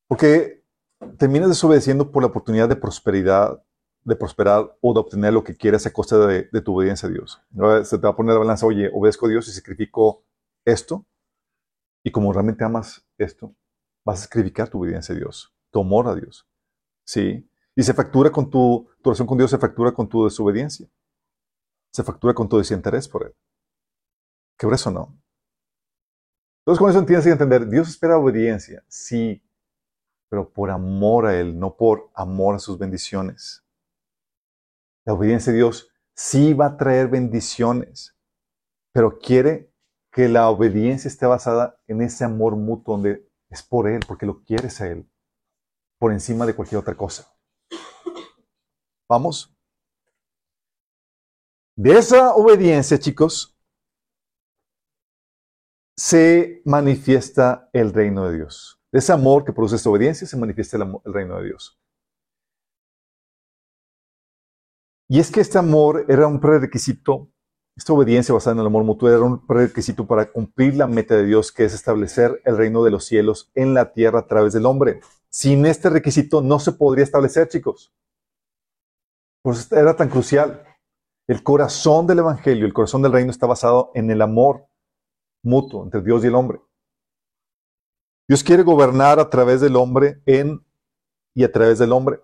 Porque terminas desobedeciendo por la oportunidad de prosperidad, de prosperar o de obtener lo que quieres a costa de, tu obediencia a Dios. Se te va a poner la balanza, oye, obedezco a Dios y sacrifico esto, y como realmente amas esto, vas a sacrificar tu obediencia a Dios, tu amor a Dios. ¿Sí? Y se factura con tu, tu relación con Dios, se factura con tu desobediencia. Se factura con tu desinterés por Él. ¿Qué eso no? Entonces, con eso tienes que entender, Dios espera obediencia, sí, pero por amor a Él, no por amor a sus bendiciones. La obediencia a Dios sí va a traer bendiciones, pero quiere que la obediencia esté basada en ese amor mutuo donde es por Él, porque lo quieres a Él, por encima de cualquier otra cosa. ¿Vamos? De esa obediencia, chicos, se manifiesta el reino de Dios. De ese amor que produce esta obediencia se manifiesta el, el reino de Dios. Y es que este amor era un prerequisito, esta obediencia basada en el amor mutuo era un prerequisito para cumplir la meta de Dios, que es establecer el reino de los cielos en la tierra a través del hombre. Sin este requisito no se podría establecer, chicos. Por eso era tan crucial. El corazón del Evangelio, el corazón del reino está basado en el amor mutuo entre Dios y el hombre. Dios quiere gobernar a través del hombre en y a través del hombre.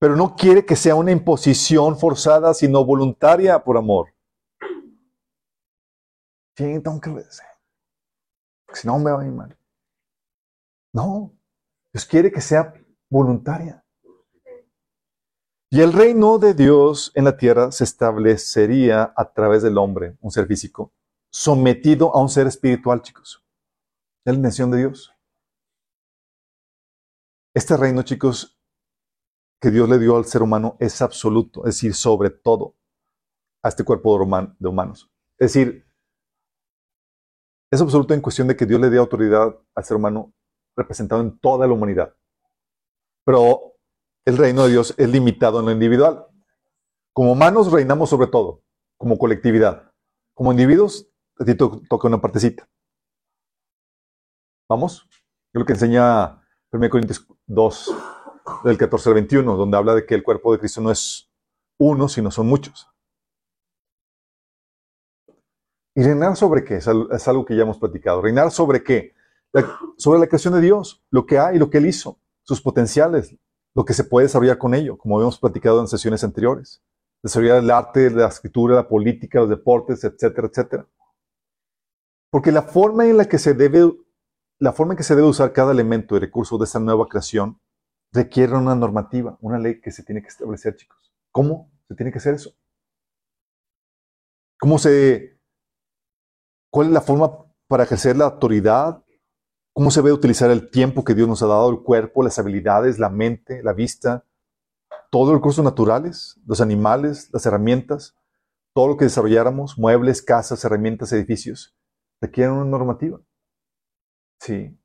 Pero no quiere que sea una imposición forzada, sino voluntaria por amor. Sí, que si no me va a ir mal. No. Dios quiere que sea voluntaria. Y el reino de Dios en la tierra se establecería a través del hombre, un ser físico, sometido a un ser espiritual, chicos. Es la intención de Dios. Este reino, chicos, que Dios le dio al ser humano es absoluto, es decir, sobre todo a este cuerpo de humanos. Es decir, es absoluto en cuestión de que Dios le dio autoridad al ser humano representado en toda la humanidad. Pero el reino de Dios es limitado en lo individual. Como humanos reinamos sobre todo, como colectividad. Como individuos, a ti toca una partecita. ¿Vamos? Es lo que enseña 1 Corintios 2, del 14 al 21, donde habla de que el cuerpo de Cristo no es uno, sino son muchos. ¿Y reinar sobre qué? Es algo que ya hemos platicado. ¿Reinar sobre qué? sobre la creación de Dios, lo que hay, lo que Él hizo, sus potenciales, lo que se puede desarrollar con ello, como hemos platicado en sesiones anteriores. Desarrollar el arte, la escritura, la política, los deportes, etcétera, etcétera. Porque la forma en la que se debe, la forma en que se debe usar cada elemento y recurso de esta nueva creación requiere una normativa, una ley que se tiene que establecer, chicos. ¿Cómo se tiene que hacer eso? ¿Cómo se, cuál es la forma para ejercer la autoridad? ¿Cómo se debe utilizar el tiempo que Dios nos ha dado, el cuerpo, las habilidades, la mente, la vista, todos los recursos naturales, los animales, las herramientas, todo lo que desarrolláramos, muebles, casas, herramientas, edificios, requieren una normativa. Sí.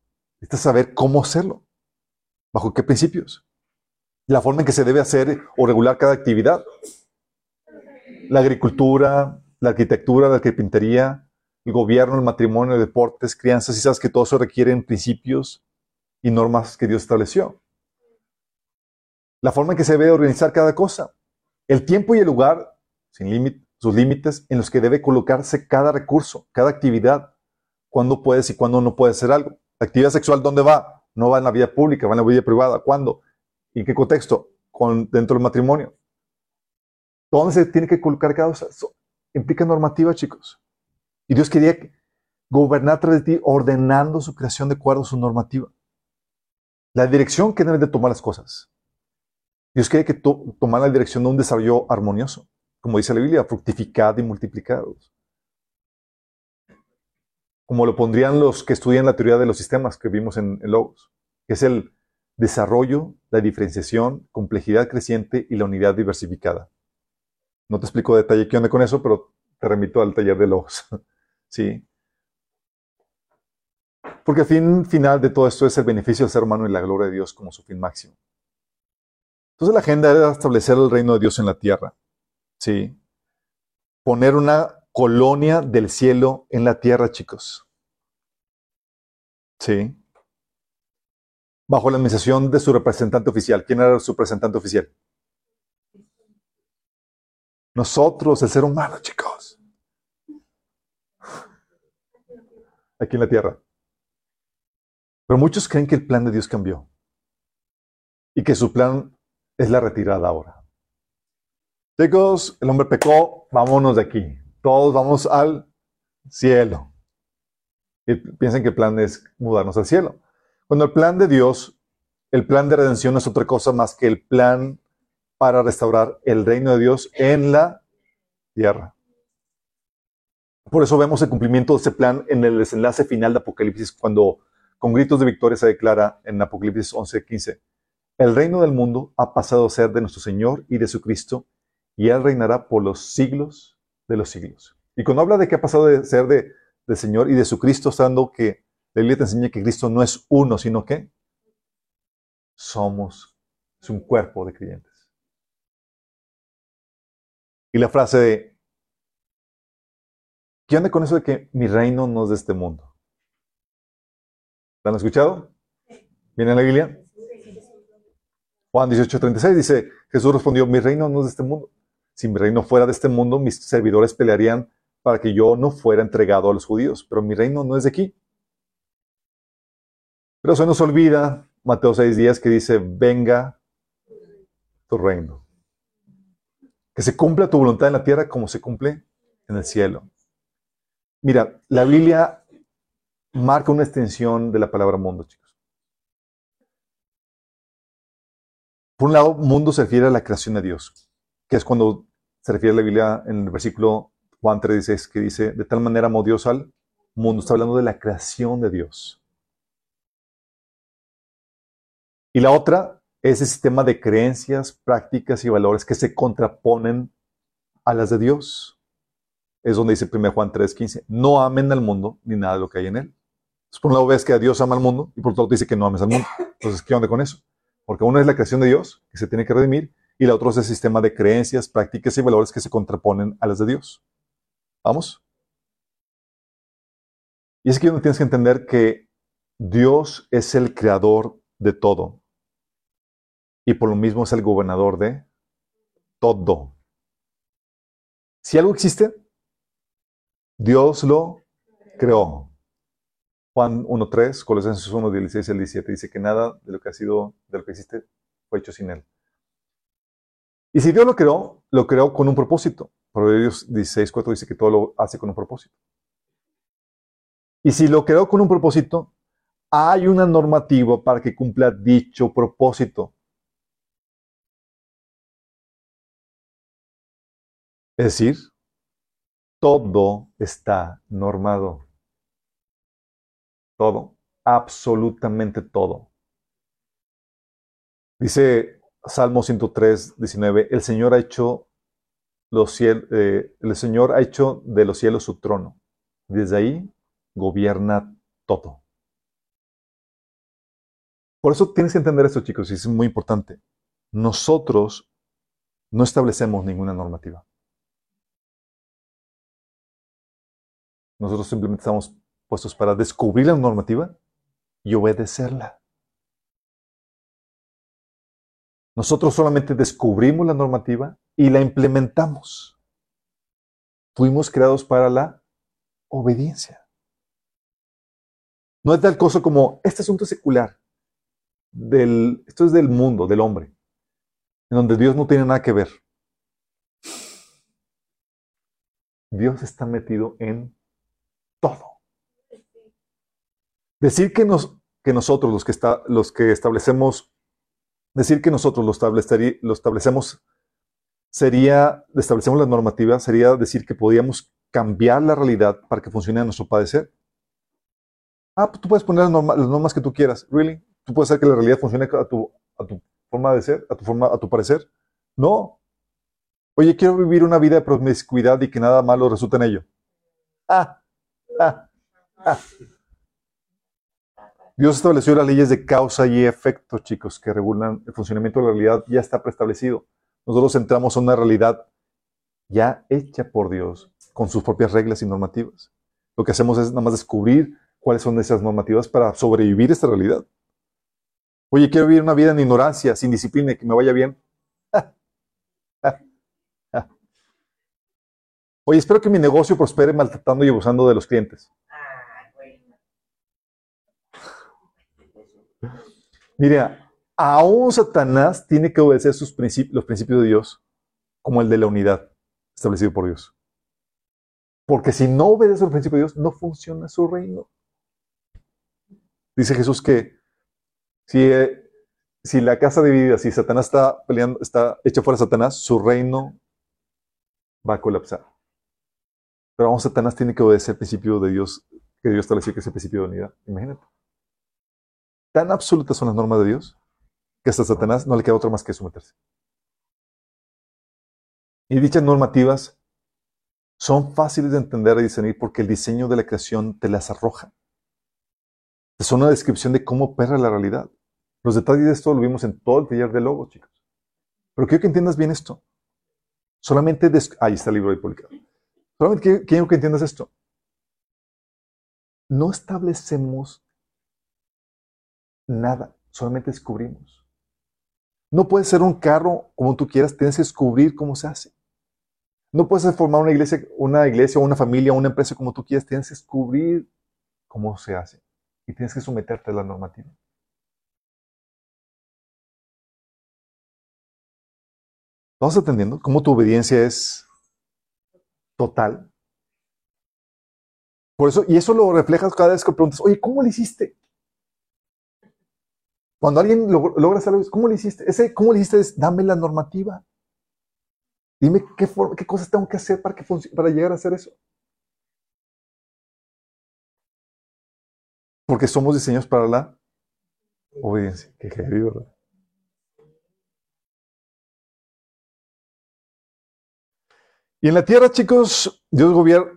Necesitas saber cómo hacerlo. ¿Bajo qué principios? La forma en que se debe hacer o regular cada actividad. La agricultura, la arquitectura, la carpintería, el gobierno, el matrimonio, deportes, crianzas, y sabes que todo eso requieren principios y normas que Dios estableció. La forma en que se debe organizar cada cosa. El tiempo y el lugar, sin sus límites, en los que debe colocarse cada recurso, cada actividad. Cuándo puedes y cuándo no puedes hacer algo. La actividad sexual, ¿dónde va? No va en la vida pública, va en la vida privada. ¿Cuándo? ¿Y en qué contexto? Con, dentro del matrimonio. ¿Dónde se tiene que colocar cada cosa? Implica normativa, chicos. Y Dios quería gobernar a través de ti, ordenando su creación de acuerdo a su normativa. La dirección que deben de tomar las cosas. Dios quiere que tomar la dirección de un desarrollo armonioso. Como dice la Biblia, fructificad y multiplicados como lo pondrían los que estudian la teoría de los sistemas que vimos en, Logos, que es el desarrollo, la diferenciación, complejidad creciente y la unidad diversificada. No te explico detalle qué onda con eso, pero te remito al taller de Logos. sí. Porque el fin final de todo esto es el beneficio del ser humano y la gloria de Dios como su fin máximo. Entonces la agenda era establecer el reino de Dios en la tierra. Sí. Poner una colonia del cielo en la tierra, chicos. Sí. Bajo la administración de su representante oficial. ¿Quién era su representante oficial? Nosotros, el ser humano, chicos. Aquí en la tierra. Pero muchos creen que el plan de Dios cambió. Y que su plan es la retirada ahora. Chicos, el hombre pecó, vámonos de aquí todos vamos al cielo. Y piensen que el plan es mudarnos al cielo. Cuando el plan de Dios, el plan de redención no es otra cosa más que el plan para restaurar el reino de Dios en la tierra. Por eso vemos el cumplimiento de ese plan en el desenlace final de Apocalipsis, cuando con gritos de victoria se declara en Apocalipsis 11:15, el reino del mundo ha pasado a ser de nuestro Señor y de su Cristo, y Él reinará por los siglos de los siglos. Y cuando habla de que ha pasado de ser de, del Señor y de su Cristo, está que la Biblia te enseña que Cristo no es uno, sino que somos, un cuerpo de creyentes. Y la frase de, ¿qué onda con eso de que mi reino no es de este mundo? ¿La han escuchado? ¿Viene en la Biblia? Juan 18:36 dice, Jesús respondió, mi reino no es de este mundo. Si mi reino fuera de este mundo, mis servidores pelearían para que yo no fuera entregado a los judíos, pero mi reino no es de aquí. Pero se nos olvida Mateo 6:10 que dice, venga tu reino. Que se cumpla tu voluntad en la tierra como se cumple en el cielo. Mira, la Biblia marca una extensión de la palabra mundo, chicos. Por un lado, mundo se refiere a la creación de Dios, que es cuando se refiere a la Biblia en el versículo Juan 3.16, que dice, de tal manera amó Dios al mundo. Está hablando de la creación de Dios. Y la otra es el sistema de creencias, prácticas y valores que se contraponen a las de Dios. Es donde dice 1 Juan 3.15, no amen al mundo ni nada de lo que hay en él. Por un lado ves que a Dios ama al mundo y por otro lado dice que no ames al mundo. Entonces, ¿qué onda con eso? Porque una es la creación de Dios, que se tiene que redimir, y la otra es el sistema de creencias, prácticas y valores que se contraponen a las de Dios. ¿Vamos? Y es que uno tienes que entender que Dios es el creador de todo. Y por lo mismo es el gobernador de todo. Si algo existe, Dios lo creó. Juan 1.3, Colosenses 1, 16 al 17, dice que nada de lo que ha sido, de lo que existe, fue hecho sin Él. Y si Dios lo creó, lo creó con un propósito. Proverbios 16, 4 dice que todo lo hace con un propósito. Y si lo creó con un propósito, hay una normativa para que cumpla dicho propósito. Es decir, todo está normado. Todo, absolutamente todo. Dice Salmo 103, 19, el Señor ha hecho los eh, el Señor ha hecho de los cielos su trono. Desde ahí gobierna todo. Por eso tienes que entender esto, chicos, y es muy importante. Nosotros no establecemos ninguna normativa. Nosotros simplemente estamos puestos para descubrir la normativa y obedecerla. Nosotros solamente descubrimos la normativa y la implementamos. Fuimos creados para la obediencia. No es tal cosa como este asunto secular. Del, esto es del mundo, del hombre, en donde Dios no tiene nada que ver. Dios está metido en todo. Decir que, nos, que nosotros, los que, está, los que establecemos, decir que nosotros lo, lo establecemos sería, establecemos la normativa, sería decir que podíamos cambiar la realidad para que funcione a nuestro padecer. Ah, pues tú puedes poner las, normas, las que tú quieras. ¿Really? ¿Tú puedes hacer que la realidad funcione a tu, a tu forma de ser, a tu, forma, a tu parecer? No. Oye, quiero vivir una vida de promiscuidad y que nada malo resulte en ello. Ah, ah, ah. Dios estableció las leyes de causa y efecto, chicos, que regulan el funcionamiento de la realidad, ya está preestablecido. Nosotros entramos a una realidad ya hecha por Dios, con sus propias reglas y normativas. Lo que hacemos es nada más descubrir cuáles son esas normativas para sobrevivir a esta realidad. Oye, quiero vivir una vida en ignorancia, sin disciplina que me vaya bien. Oye, espero que mi negocio prospere maltratando y abusando de los clientes. Mira, aún Satanás tiene que obedecer los principios de Dios, como el de la unidad establecido por Dios. Porque si no obedece los principios de Dios, no funciona su reino. Dice Jesús que si, eh, la casa dividida, si Satanás está peleando, está hecha fuera Satanás, su reino va a colapsar. Pero aún Satanás tiene que obedecer el principio de Dios, que Dios estableció, que es el principio de unidad. Imagínate. Tan absolutas son las normas de Dios que hasta Satanás no le queda otra más que someterse. Y dichas normativas son fáciles de entender y discernir porque el diseño de la creación te las arroja. Es una descripción de cómo opera la realidad. Los detalles de esto lo vimos en todo el taller de Logos, chicos. Pero quiero que entiendas bien esto. Solamente... Ahí está el libro de publicado. Solamente quiero que entiendas esto. No establecemos nada, solamente descubrimos. No puedes ser un carro como tú quieras, tienes que descubrir cómo se hace. No puedes formar una iglesia, una iglesia, una familia, una empresa como tú quieras, tienes que descubrir cómo se hace y tienes que someterte a la normativa. ¿Estás entendiendo cómo tu obediencia es total? Por eso, y eso lo reflejas cada vez que preguntas, oye, ¿cómo lo hiciste? Cuando alguien logra hacer algo, ¿cómo lo hiciste? Ese ¿cómo lo hiciste? Dame la normativa. Dime qué, qué cosas tengo que hacer para, que para llegar a hacer eso. Porque somos diseñados para la obediencia. Qué heavy, ¿verdad? Y en la tierra, chicos, Dios gobierna.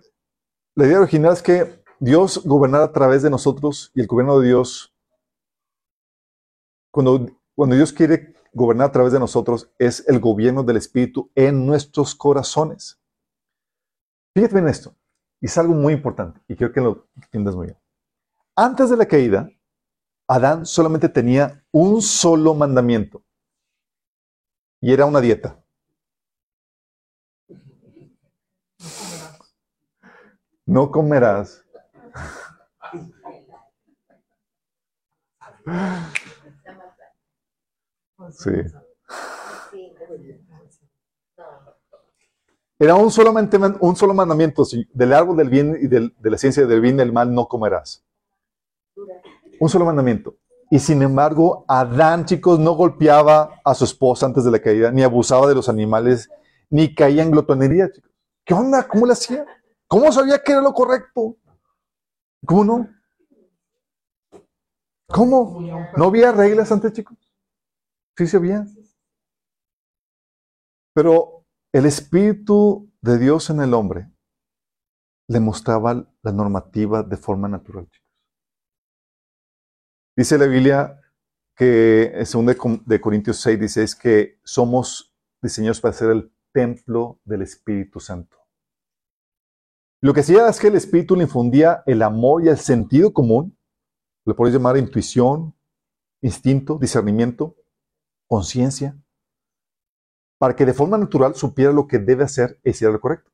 La idea original es que Dios gobernara a través de nosotros y el gobierno de Dios, cuando, cuando Dios quiere gobernar a través de nosotros, es el gobierno del Espíritu en nuestros corazones. Fíjate bien esto, y es algo muy importante, y quiero que lo entiendas muy bien. Antes de la caída, Adán solamente tenía un solo mandamiento, y era una dieta. No comerás. Sí. Era un solo, un solo mandamiento, del árbol del bien y de la ciencia del bien y del mal no comerás. Un solo mandamiento. Y sin embargo, Adán, chicos, no golpeaba a su esposa antes de la caída, ni abusaba de los animales, ni caía en glotonería, chicos. ¿Qué onda? ¿Cómo le hacía? ¿Cómo sabía que era lo correcto? ¿Cómo no? ¿Cómo? ¿No había reglas antes, chicos? Sí se había. Pero el Espíritu de Dios en el hombre le mostraba la normativa de forma natural, chicos. Dice la Biblia que en 2 de Corintios 6 dice es que somos diseñados para ser el templo del Espíritu Santo. Lo que hacía es que el Espíritu le infundía el amor y el sentido común, le podéis llamar intuición, instinto, discernimiento, conciencia, para que de forma natural supiera lo que debe hacer y hiciera lo correcto.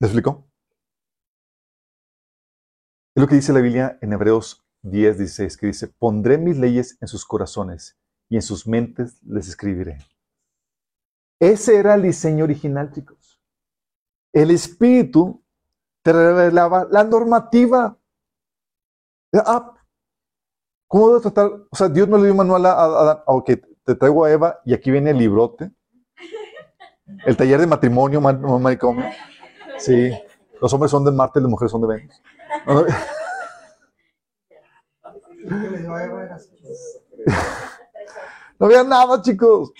¿Me explicó? Es lo que dice la Biblia en Hebreos 10, 16, que dice, pondré mis leyes en sus corazones y en sus mentes les escribiré. Ese era el diseño original, chicos. El Espíritu te revelaba la normativa. Ah, ¿Cómo debo tratar? O sea, Dios no le dio manual a Adán. ok, te traigo a Eva y aquí viene el librote. El taller de matrimonio, manicomio. Sí. Los hombres son de Marte las mujeres son de Venus. No había nada, chicos.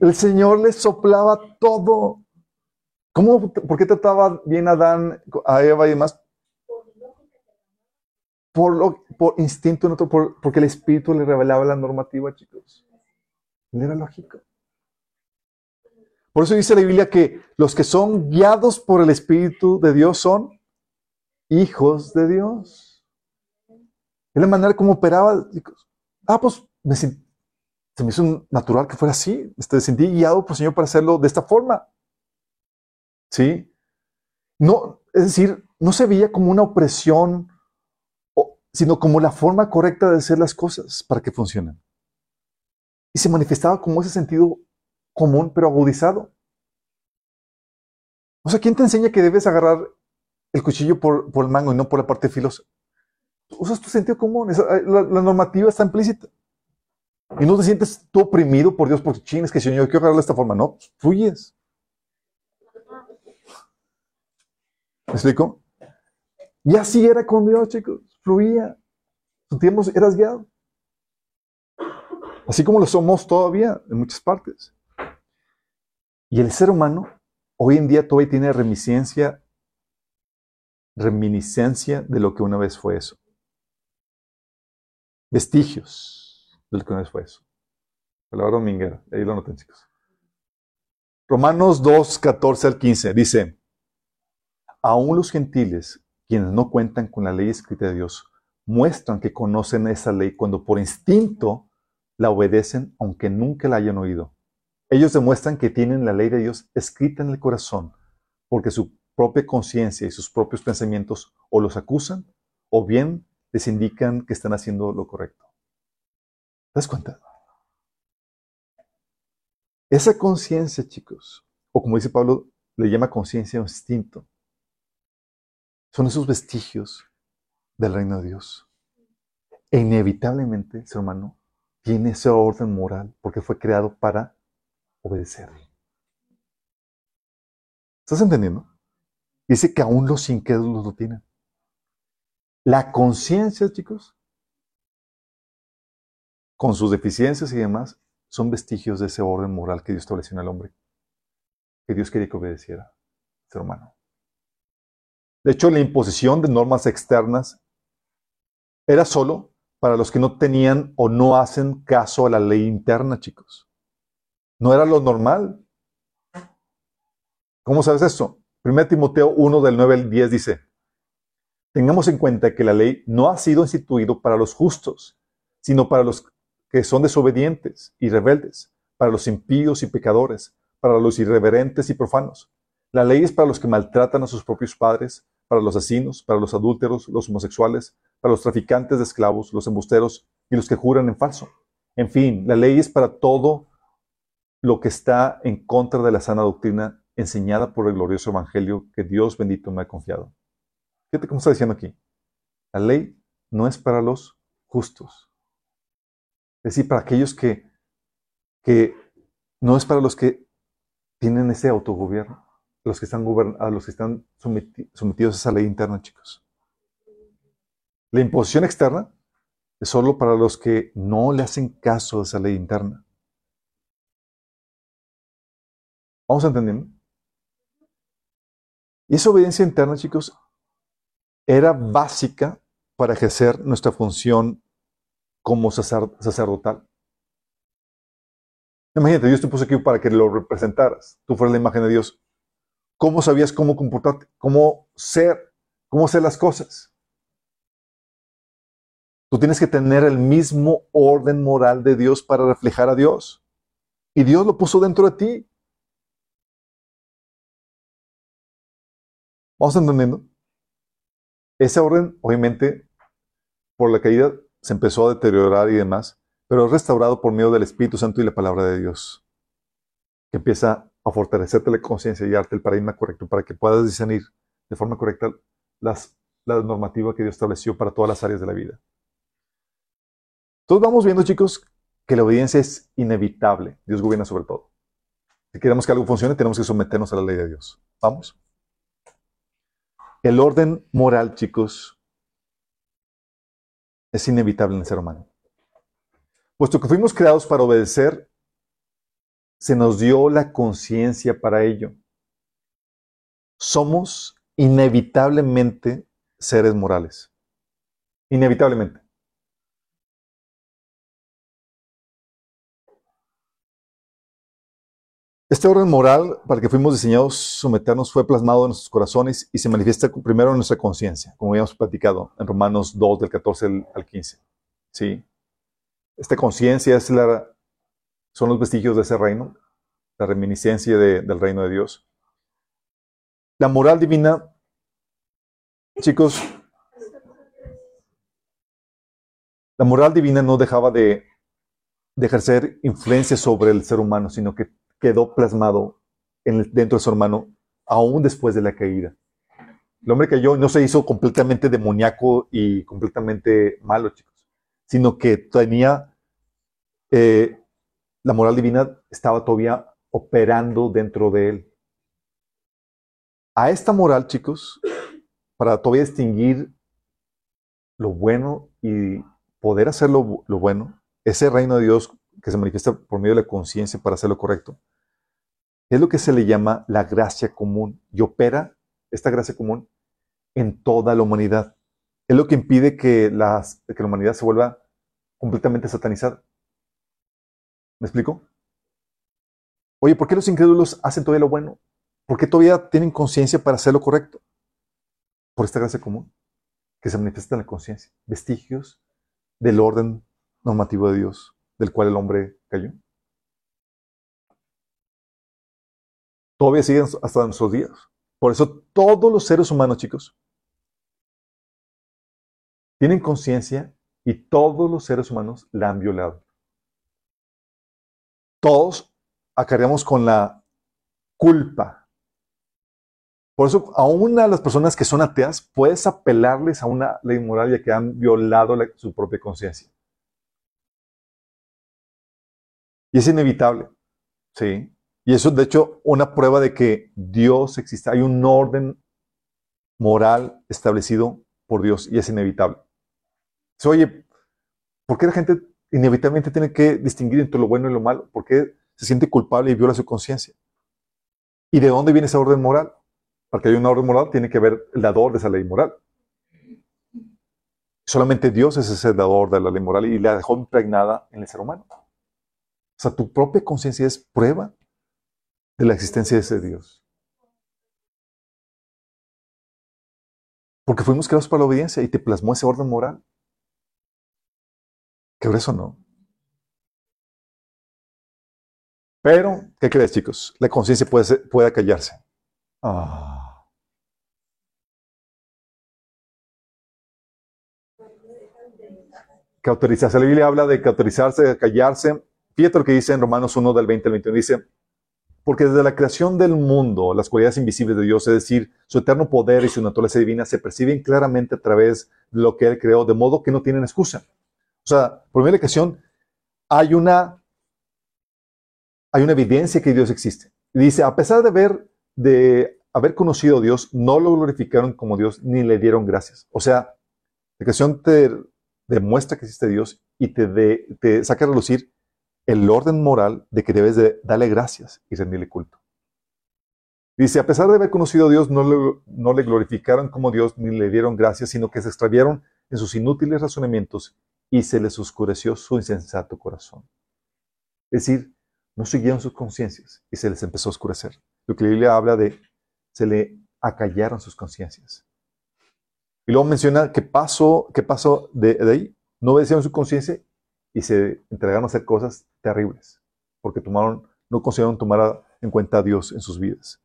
El Señor les soplaba todo. ¿Cómo, ¿Por qué trataba bien a Adán, a Eva y demás? Por, lo, por instinto, por, porque el Espíritu le revelaba la normativa, chicos. No era lógico. Por eso dice la Biblia que los que son guiados por el Espíritu de Dios son hijos de Dios. Es la manera como operaba. Ah, pues se me hizo natural que fuera así. Este, sentí guiado por el Señor para hacerlo de esta forma. ¿Sí? No, es decir, no se veía como una opresión, sino como la forma correcta de hacer las cosas para que funcionen. Y se manifestaba como ese sentido común, pero agudizado. O sea, ¿quién te enseña que debes agarrar el cuchillo por, el mango y no por la parte filosa? Usas tu sentido común, eh, la, normativa está implícita. Y no te sientes tú oprimido por Dios porque chines que Señor, yo quiero agarrarlo de esta forma. No, fluyes. ¿Me explico? Y así era con Dios, chicos. Fluía. tiempo eras guiado. Así como lo somos todavía en muchas partes. Y el ser humano hoy en día todavía tiene reminiscencia, reminiscencia de lo que una vez fue eso. Vestigios de lo que una vez fue eso. Palabra dominguera. Ahí lo noten, chicos. Romanos 2, 14 al 15 dice aún los gentiles, quienes no cuentan con la ley escrita de Dios, muestran que conocen esa ley cuando por instinto la obedecen aunque nunca la hayan oído. Ellos demuestran que tienen la ley de Dios escrita en el corazón, porque su propia conciencia y sus propios pensamientos o los acusan o bien les indican que están haciendo lo correcto. ¿Te das cuenta? Esa conciencia, chicos, o como dice Pablo, le llama conciencia o instinto, son esos vestigios del reino de Dios. E inevitablemente, ser humano, tiene ese orden moral porque fue creado para obedecer. ¿Estás entendiendo? Dice que aún los incrédulos lo tienen. La conciencia, chicos, con sus deficiencias y demás, son vestigios de ese orden moral que Dios estableció en el hombre, que Dios quería que obedeciera, ser humano. De hecho, la imposición de normas externas era solo para los que no tenían o no hacen caso a la ley interna, chicos. No era lo normal. ¿Cómo sabes eso? 1 Timoteo 1 del 9 al 10 dice, tengamos en cuenta que la ley no ha sido instituido para los justos, sino para los que son desobedientes y rebeldes, para los impíos y pecadores, para los irreverentes y profanos. La ley es para los que maltratan a sus propios padres, para los asesinos, para los adúlteros, los homosexuales, para los traficantes de esclavos, los embusteros y los que juran en falso. En fin, la ley es para todo lo que está en contra de la sana doctrina enseñada por el glorioso evangelio que Dios bendito me ha confiado. Fíjate cómo está diciendo aquí. La ley no es para los justos. Es decir, para aquellos que, que no es para los que tienen ese autogobierno, los que están, a los que están sometidos a esa ley interna, chicos. La imposición externa es solo para los que no le hacen caso a esa ley interna. ¿Vamos entendiendo? Y esa obediencia interna, chicos, era básica para ejercer nuestra función como sacerdotal. Imagínate, Dios te puso aquí para que lo representaras. Tú fueras la imagen de Dios. ¿Cómo sabías cómo comportarte? ¿Cómo ser? ¿Cómo hacer las cosas? Tú tienes que tener el mismo orden moral de Dios para reflejar a Dios. Y Dios lo puso dentro de ti. ¿Vamos entendiendo? Ese orden, obviamente, por la caída se empezó a deteriorar y demás, pero es restaurado por medio del Espíritu Santo y la palabra de Dios, que empieza a fortalecerte la conciencia y darte el paradigma correcto para que puedas discernir de forma correcta las, la normativa que Dios estableció para todas las áreas de la vida. Todos vamos viendo, chicos, que la obediencia es inevitable. Dios gobierna sobre todo. Si queremos que algo funcione, tenemos que someternos a la ley de Dios. ¿Vamos? El orden moral, chicos, es inevitable en el ser humano. Puesto que fuimos creados para obedecer, se nos dio la conciencia para ello. Somos inevitablemente seres morales. Inevitablemente. Este orden moral para que fuimos diseñados someternos fue plasmado en nuestros corazones y se manifiesta primero en nuestra conciencia, como habíamos platicado en Romanos 2 del 14 al 15. ¿Sí? Esta conciencia es la, son los vestigios de ese reino, la reminiscencia del reino de Dios. La moral divina, chicos, la moral divina no dejaba de, ejercer influencia sobre el ser humano, sino que quedó plasmado en dentro de su hermano aún después de la caída. El hombre cayó no se hizo completamente demoníaco y completamente malo, chicos, sino que tenía eh, la moral divina estaba todavía operando dentro de él. A esta moral, chicos, para todavía distinguir lo bueno y poder hacer lo, bueno, ese reino de Dios que se manifiesta por medio de la conciencia para hacer lo correcto, es lo que se le llama la gracia común y opera esta gracia común en toda la humanidad. Es lo que impide que, las, que la humanidad se vuelva completamente satanizada. ¿Me explico? Oye, ¿por qué los incrédulos hacen todavía lo bueno? ¿Por qué todavía tienen conciencia para hacer lo correcto? Por esta gracia común que se manifiesta en la conciencia. Vestigios del orden normativo de Dios, del cual el hombre cayó. Todavía siguen hasta nuestros días. Por eso todos los seres humanos, chicos, tienen conciencia y todos los seres humanos la han violado. Todos acarreamos con la culpa. Por eso, a las personas que son ateas, puedes apelarles a una ley moral ya que han violado su propia conciencia. Y es inevitable, ¿sí? Y eso, de hecho, una prueba de que Dios existe. Hay un orden moral establecido por Dios y es inevitable. Oye, ¿por qué la gente inevitablemente tiene que distinguir entre lo bueno y lo malo? ¿Por qué se siente culpable y viola su conciencia? ¿Y de dónde viene esa orden moral? Para que haya una orden moral tiene que haber el dador de esa ley moral. Solamente Dios es ese dador de la ley moral y la dejó impregnada en el ser humano. O sea, tu propia conciencia es prueba de la existencia de ese Dios. Porque fuimos creados para la obediencia y te plasmó ese orden moral. ¿Qué eso no? Pero, ¿qué crees, chicos? La conciencia puede, puede callarse. Ah. Cauterizarse. La Biblia habla de cauterizarse, de callarse. Fíjate lo que dice en Romanos 1 del 20 al 21. Dice, porque desde la creación del mundo, las cualidades invisibles de Dios, es decir, su eterno poder y su naturaleza divina, se perciben claramente a través de lo que Él creó, de modo que no tienen excusa. O sea, por primera ocasión, hay una, hay una evidencia que Dios existe. dice, a pesar de haber, de haber conocido a Dios, no lo glorificaron como Dios ni le dieron gracias. O sea, la creación te demuestra que existe Dios y te, te saca a relucir el orden moral de que debes de darle gracias y rendirle culto. Dice, a pesar de haber conocido a Dios, no le, no le glorificaron como Dios ni le dieron gracias, sino que se extraviaron en sus inútiles razonamientos y se les oscureció su insensato corazón. Es decir, no siguieron sus conciencias y se les empezó a oscurecer. Lo que la Biblia habla de, se le acallaron sus conciencias. Y luego menciona que pasó, que pasó de, de ahí, no obedecieron su conciencia y se entregaron a hacer cosas terribles, porque tomaron, no consideraron tomar en cuenta a Dios en sus vidas.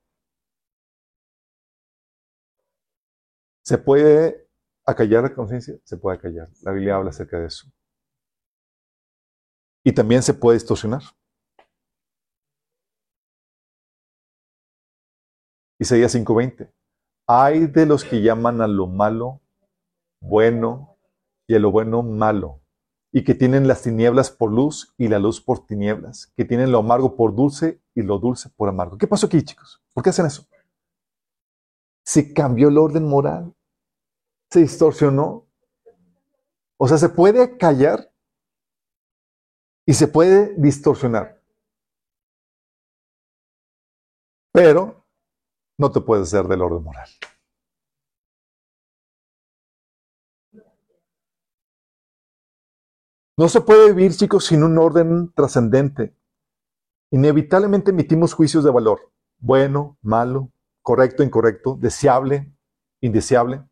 ¿Se puede acallar la conciencia? Se puede acallar. La Biblia habla acerca de eso. Y también se puede distorsionar. Isaías 5:20. Hay de los que llaman a lo malo bueno y a lo bueno malo y que tienen las tinieblas por luz y la luz por tinieblas, que tienen lo amargo por dulce y lo dulce por amargo. ¿Qué pasó aquí, chicos? ¿Por qué hacen eso? Se cambió el orden moral, se distorsionó. O sea, se puede callar y se puede distorsionar. Pero no te puedes hacer del orden moral. No se puede vivir, chicos, sin un orden trascendente. Inevitablemente emitimos juicios de valor. Bueno, malo, correcto, incorrecto, deseable, indeseable,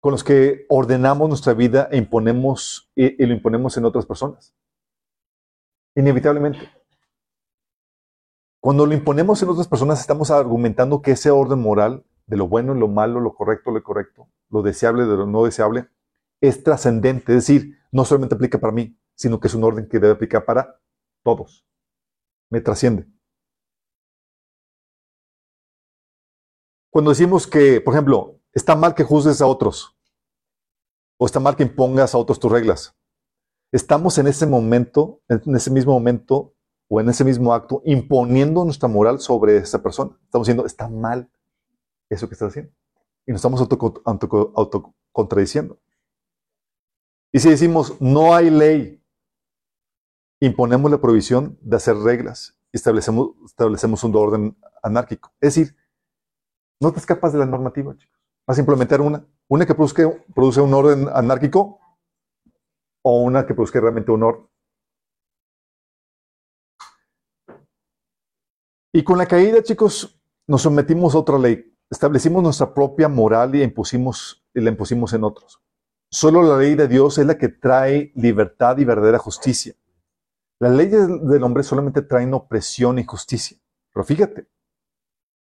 con los que ordenamos nuestra vida e imponemos y, lo imponemos en otras personas. Inevitablemente. Cuando lo imponemos en otras personas, estamos argumentando que ese orden moral de lo bueno, lo malo, lo correcto, lo incorrecto, lo deseable de lo no deseable, es trascendente. Es decir, no solamente aplica para mí, sino que es un orden que debe aplicar para todos. Me trasciende. Cuando decimos que, por ejemplo, está mal que juzgues a otros, o está mal que impongas a otros tus reglas, estamos en ese momento, en ese mismo momento, o en ese mismo acto, imponiendo nuestra moral sobre esa persona. Estamos diciendo, está mal eso que estás haciendo. Y nos estamos autocontradiciendo. Y si decimos, no hay ley, imponemos la prohibición de hacer reglas y establecemos, establecemos un orden anárquico. Es decir, no te escapas de la normativa, chicos. Vas a implementar una. Una que produzca, produce un orden anárquico o una que produzca realmente un orden. Y con la caída, chicos, nos sometimos a otra ley. Establecimos nuestra propia moral y, impusimos, y la impusimos en otros. Solo la ley de Dios es la que trae libertad y verdadera justicia. Las leyes del hombre solamente traen opresión y justicia. Pero fíjate,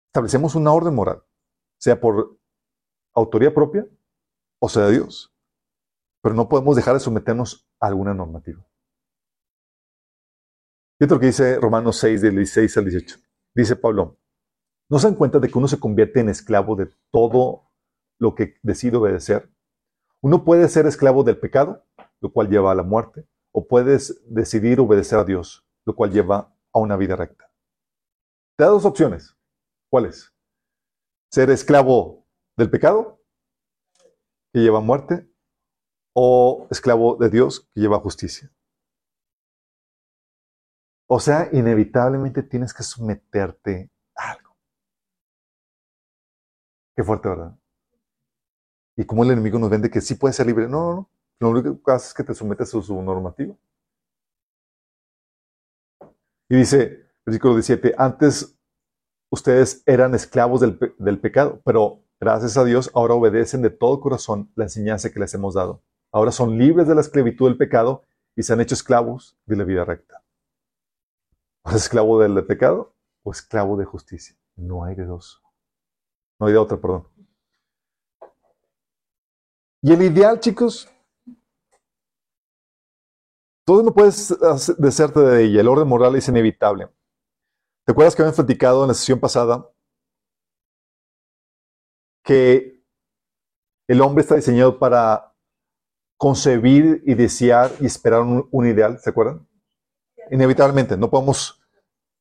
establecemos una orden moral, sea por autoría propia o sea de Dios. Pero no podemos dejar de someternos a alguna normativa. Fíjate lo que dice Romanos 6, del 16 al 18. Dice Pablo, ¿no se dan cuenta de que uno se convierte en esclavo de todo lo que decide obedecer? Uno puede ser esclavo del pecado, lo cual lleva a la muerte, o puedes decidir obedecer a Dios, lo cual lleva a una vida recta. Te da dos opciones. ¿Cuáles? Ser esclavo del pecado, que lleva muerte, o esclavo de Dios, que lleva justicia. O sea, inevitablemente tienes que someterte a algo. Qué fuerte, ¿verdad? Y como el enemigo nos vende que sí puede ser libre. No, no, no. Lo único que hace es que te sometes a su normativa. Y dice, versículo 17, antes ustedes eran esclavos del, pecado, pero gracias a Dios ahora obedecen de todo corazón la enseñanza que les hemos dado. Ahora son libres de la esclavitud del pecado y se han hecho esclavos de la vida recta. ¿O esclavo del pecado o esclavo de justicia? No hay de dos. No hay de otra, perdón. Y el ideal, chicos, todo no puedes deshacerte de ella. El orden moral es inevitable. ¿Te acuerdas que habíamos platicado en la sesión pasada que el hombre está diseñado para concebir y desear y esperar un, ideal? ¿Se acuerdan? Inevitablemente, no podemos,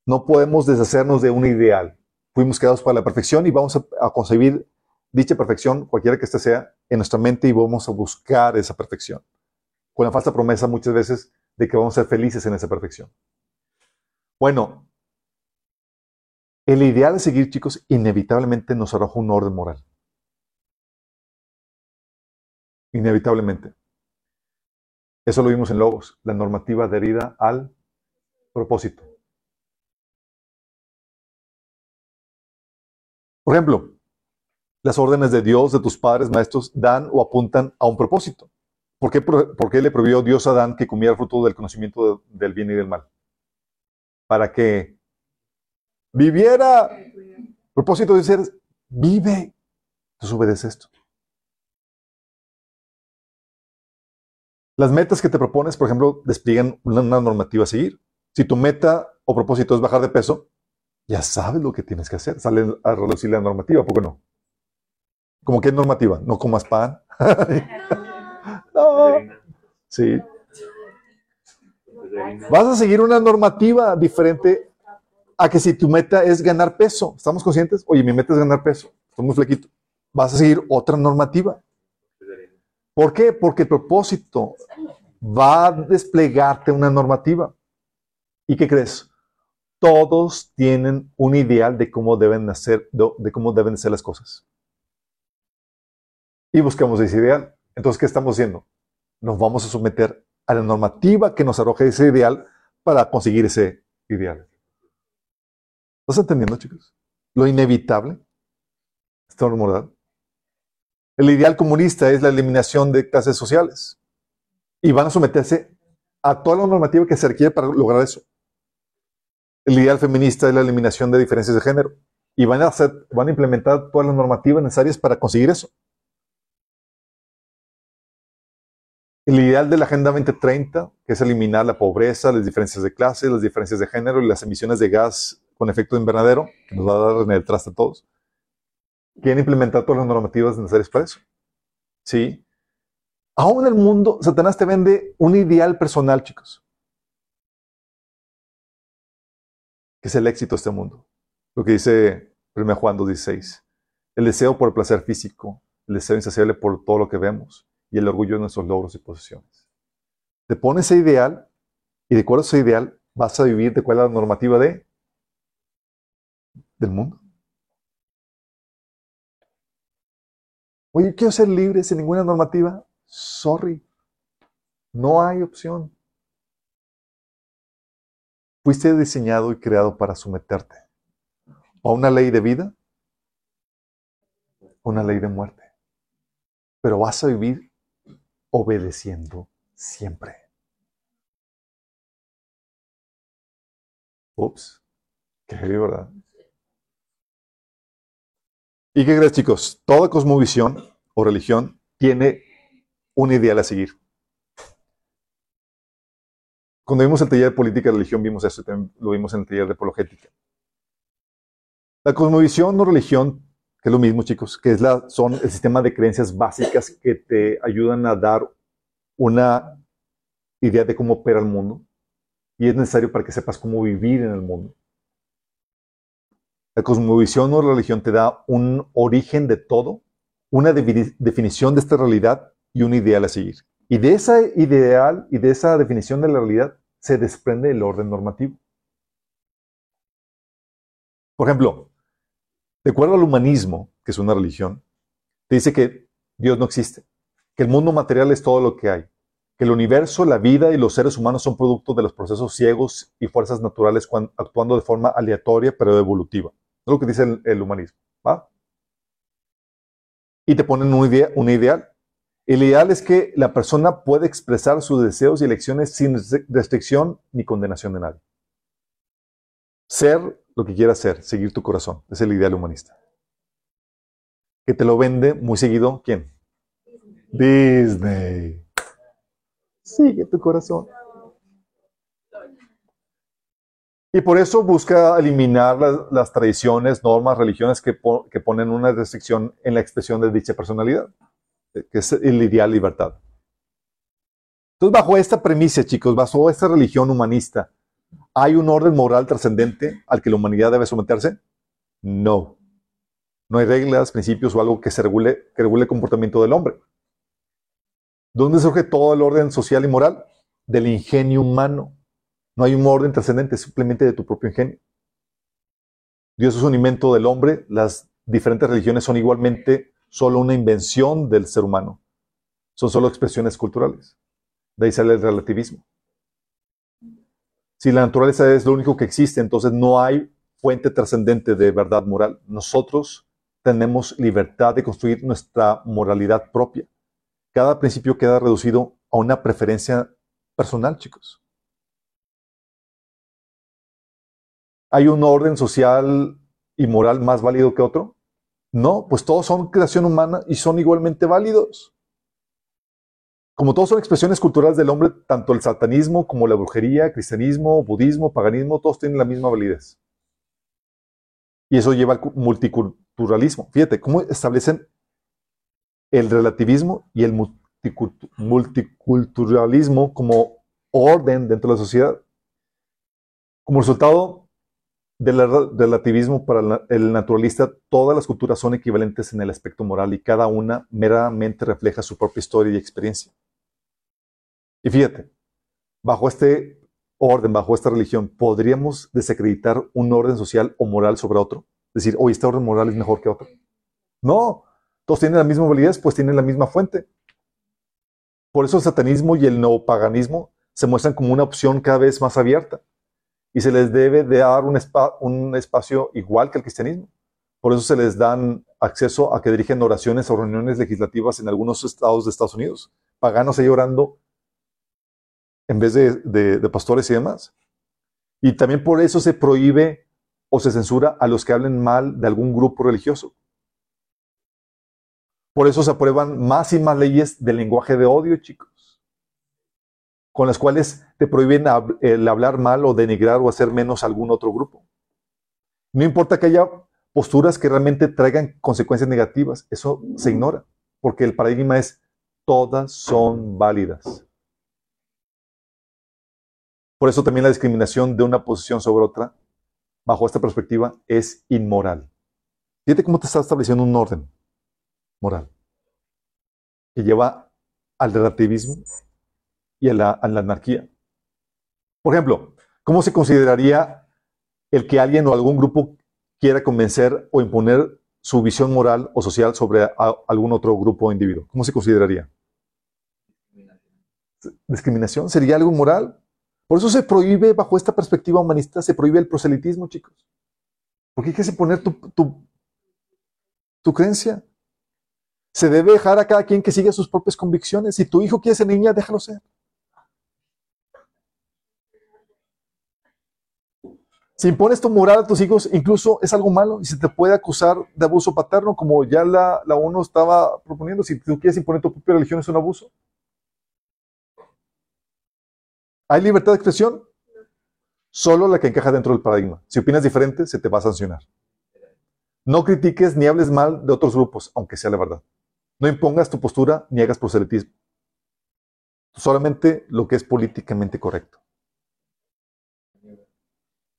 no podemos deshacernos de un ideal. Fuimos creados para la perfección y vamos a, a concebir dicha perfección, cualquiera que ésta sea, en nuestra mente y vamos a buscar esa perfección. Con la falsa promesa muchas veces de que vamos a ser felices en esa perfección. Bueno, el ideal de seguir, chicos, inevitablemente nos arroja un orden moral. Inevitablemente. Eso lo vimos en Logos, la normativa adherida al propósito. Por ejemplo, las órdenes de Dios, de tus padres, maestros, dan o apuntan a un propósito. ¿Por qué, por qué le prohibió Dios a Adán que comiera el fruto del conocimiento de, del bien y del mal? Para que viviera. Propósito de ser, vive. Entonces obedece esto. Las metas que te propones, por ejemplo, despliegan una, normativa a seguir. Si tu meta o propósito es bajar de peso, ya sabes lo que tienes que hacer. Sale a reducir la normativa, ¿por qué no? ¿Cómo que normativa? No comas pan. no. Sí. Vas a seguir una normativa diferente a que si tu meta es ganar peso. ¿Estamos conscientes? Oye, mi meta es ganar peso. Estoy muy flequito. Vas a seguir otra normativa. ¿Por qué? Porque el propósito va a desplegarte una normativa. ¿Y qué crees? Todos tienen un ideal de cómo deben hacer, de cómo deben ser las cosas y buscamos ese ideal. Entonces, ¿qué estamos haciendo? Nos vamos a someter a la normativa que nos arroje ese ideal para conseguir ese ideal. ¿Estás entendiendo, chicos? Lo inevitable. Está moral. El ideal comunista es la eliminación de clases sociales. Y van a someterse a toda la normativa que se requiere para lograr eso. El ideal feminista es la eliminación de diferencias de género. Y van a, implementar todas las normativas necesarias para conseguir eso. El ideal de la Agenda 2030, que es eliminar la pobreza, las diferencias de clase, las diferencias de género y las emisiones de gas con efecto invernadero, que nos va a dar en el traste a todos. Quieren implementar todas las normativas necesarias para eso. ¿Sí? Aún en el mundo, Satanás te vende un ideal personal, chicos. Que es el éxito de este mundo. Lo que dice 1 Juan 2.16. El deseo por el placer físico, el deseo insaciable por todo lo que vemos, y el orgullo de nuestros logros y posesiones. Te pones ese ideal y de acuerdo a ese ideal vas a vivir de cuál es la normativa de del mundo. Oye, quiero ser libre sin ninguna normativa. Sorry. No hay opción. Fuiste diseñado y creado para someterte a una ley de vida, a una ley de muerte. Pero vas a vivir obedeciendo siempre. Ups, qué heavy, ¿verdad? ¿Y qué crees, chicos? Toda cosmovisión o religión tiene un ideal a seguir. Cuando vimos el taller de política y religión, vimos eso, también lo vimos en el taller de apologética. La cosmovisión o religión, que es lo mismo, chicos, que es la, son el sistema de creencias básicas que te ayudan a dar una idea de cómo opera el mundo y es necesario para que sepas cómo vivir en el mundo. La cosmovisión o religión te da un origen de todo, una definición de esta realidad y un ideal a seguir. Y de ese ideal y de esa definición de la realidad se desprende el orden normativo. Por ejemplo, de acuerdo al humanismo, que es una religión, te dice que Dios no existe, que el mundo material es todo lo que hay, que el universo, la vida y los seres humanos son producto de los procesos ciegos y fuerzas naturales actuando de forma aleatoria pero evolutiva. Es lo que dice el, humanismo. ¿va? Y te ponen un, idea, un ideal. El ideal es que la persona puede expresar sus deseos y elecciones sin restricción ni condenación de nadie. Ser lo que quieras ser, seguir tu corazón. Es el ideal humanista. Que te lo vende muy seguido, ¿quién? Disney. Sigue tu corazón. Y por eso busca eliminar las, tradiciones, normas, religiones que, ponen una restricción en la expresión de dicha personalidad, eh, que es el ideal libertad. Entonces, bajo esta premisa, chicos, bajo esta religión humanista, ¿hay un orden moral trascendente al que la humanidad debe someterse? No. No hay reglas, principios o algo que, regule, que regule el comportamiento del hombre. ¿Dónde surge todo el orden social y moral? Del ingenio humano. No hay un orden trascendente, simplemente de tu propio ingenio. Dios es un invento del hombre, las diferentes religiones son igualmente solo una invención del ser humano. Son solo expresiones culturales. De ahí sale el relativismo. Si la naturaleza es lo único que existe, entonces no hay fuente trascendente de verdad moral. Nosotros tenemos libertad de construir nuestra moralidad propia. Cada principio queda reducido a una preferencia personal, chicos. ¿Hay un orden social y moral más válido que otro? No, pues todos son creación humana y son igualmente válidos. Como todos son expresiones culturales del hombre, tanto el satanismo como la brujería, cristianismo, budismo, paganismo, todos tienen la misma validez. Y eso lleva al multiculturalismo. Fíjate, cómo establecen el relativismo y el multiculturalismo como orden dentro de la sociedad. Como resultado, del relativismo para el naturalista, todas las culturas son equivalentes en el aspecto moral y cada una meramente refleja su propia historia y experiencia. Y fíjate, bajo este orden, bajo esta religión, ¿podríamos desacreditar un orden social o moral sobre otro? Decir, oye, este orden moral es mejor que otro. No, todos tienen la misma validez, pues tienen la misma fuente. Por eso el satanismo y el neopaganismo se muestran como una opción cada vez más abierta y se les debe de dar un, espacio igual que el cristianismo. Por eso se les dan acceso a que dirigen oraciones o reuniones legislativas en algunos estados de Estados Unidos. Paganos ahí orando en vez de, de, pastores y demás. Y también por eso se prohíbe o se censura a los que hablen mal de algún grupo religioso. Por eso se aprueban más y más leyes del lenguaje de odio, chicos con las cuales te prohíben el hablar mal o denigrar o hacer menos a algún otro grupo. No importa que haya posturas que realmente traigan consecuencias negativas, eso se ignora, porque el paradigma es todas son válidas. Por eso también la discriminación de una posición sobre otra, bajo esta perspectiva, es inmoral. Fíjate cómo te está estableciendo un orden moral que lleva al relativismo y a la, anarquía. Por ejemplo, ¿cómo se consideraría el que alguien o algún grupo quiera convencer o imponer su visión moral o social sobre algún otro grupo o individuo? ¿Cómo se consideraría? Discriminación. ¿Sería algo moral? Por eso se prohíbe, bajo esta perspectiva humanista, se prohíbe el proselitismo, chicos. Porque hay que imponer tu, tu, tu creencia. Se debe dejar a cada quien que siga sus propias convicciones. Si tu hijo quiere ser niña, déjalo ser. Si impones tu moral a tus hijos, incluso es algo malo y se te puede acusar de abuso paterno, como ya la, la ONU estaba proponiendo. Si tú quieres imponer tu propia religión, es un abuso. ¿Hay libertad de expresión? Solo la que encaja dentro del paradigma. Si opinas diferente, se te va a sancionar. No critiques ni hables mal de otros grupos, aunque sea la verdad. No impongas tu postura ni hagas proselitismo. Solamente lo que es políticamente correcto.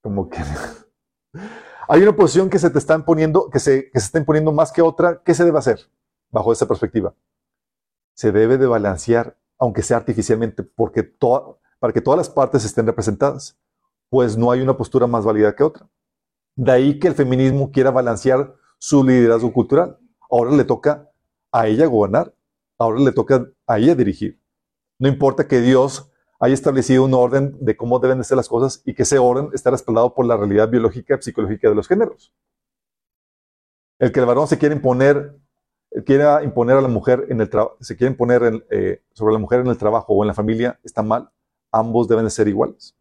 Como que hay una posición que se te está imponiendo, que se, que se está imponiendo más que otra. ¿Qué se debe hacer bajo esa perspectiva? Se debe de balancear, aunque sea artificialmente, porque para que todas las partes estén representadas pues no hay una postura más válida que otra. De ahí que el feminismo quiera balancear su liderazgo cultural. Ahora le toca a ella gobernar, ahora le toca a ella dirigir. No importa que Dios haya establecido un orden de cómo deben de ser las cosas y que ese orden esté respaldado por la realidad biológica y psicológica de los géneros. El que el varón se quiera imponer, quiera imponer a la mujer en el se quiere imponer eh, sobre la mujer en el trabajo o en la familia está mal. Ambos deben de ser iguales.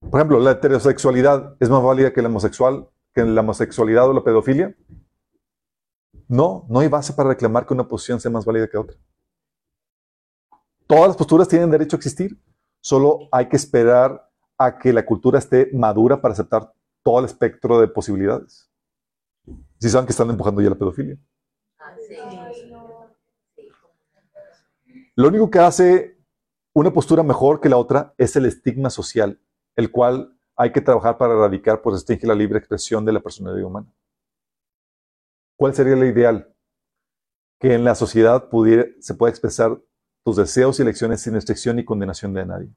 Por ejemplo, la heterosexualidad es más válida que la que la homosexualidad o la pedofilia. No, no hay base para reclamar que una posición sea más válida que otra. Todas las posturas tienen derecho a existir, solo hay que esperar a que la cultura esté madura para aceptar todo el espectro de posibilidades. Si saben que están empujando ya la pedofilia. Lo único que hace una postura mejor que la otra es el estigma social el cual hay que trabajar para erradicar, pues restringe la libre expresión de la personalidad humana. ¿Cuál sería el ideal? Que en la sociedad se pueda expresar tus deseos y elecciones sin restricción ni condenación de nadie.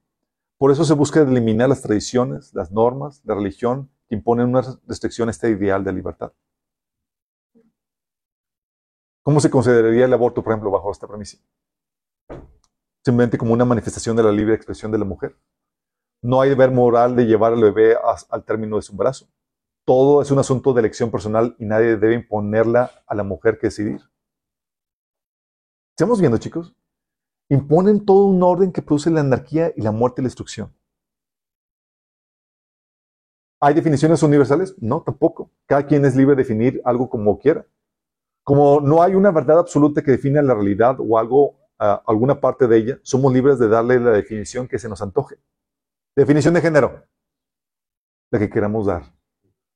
Por eso se busca eliminar las tradiciones, las normas, la religión que imponen una restricción a este ideal de libertad. ¿Cómo se consideraría el aborto, por ejemplo, bajo esta premisa? Simplemente como una manifestación de la libre expresión de la mujer. No hay deber moral de llevar al bebé al término de su embarazo. Todo es un asunto de elección personal y nadie debe imponerla a la mujer que decidir. ¿Estamos viendo, chicos? Imponen todo un orden que produce la anarquía y la muerte y la destrucción. ¿Hay definiciones universales? No, tampoco. Cada quien es libre de definir algo como quiera. Como no hay una verdad absoluta que define la realidad o algo, ah, alguna parte de ella, somos libres de darle la definición que se nos antoje. Definición de género. La que queramos dar.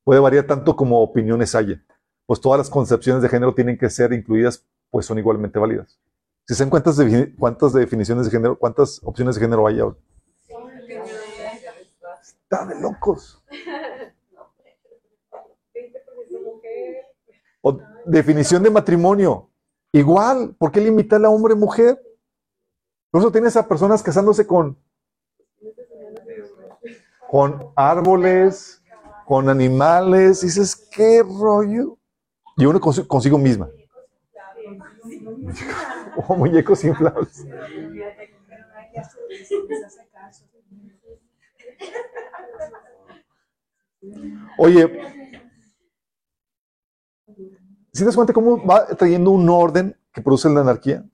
Puede variar tanto como opiniones haya. Pues todas las concepciones de género tienen que ser incluidas, pues son igualmente válidas. Si se cuántas, cuántas definiciones de género, cuántas opciones de género hay ahora. Está de locos. O definición de matrimonio. Igual, ¿por qué limitar a hombre y mujer? Por eso tienes a personas casándose con con árboles, con animales. dices, ¿qué rollo? Y uno consigo misma. O muñecos inflables. Oye, si te das cuenta cómo va trayendo un orden que produce la anarquía?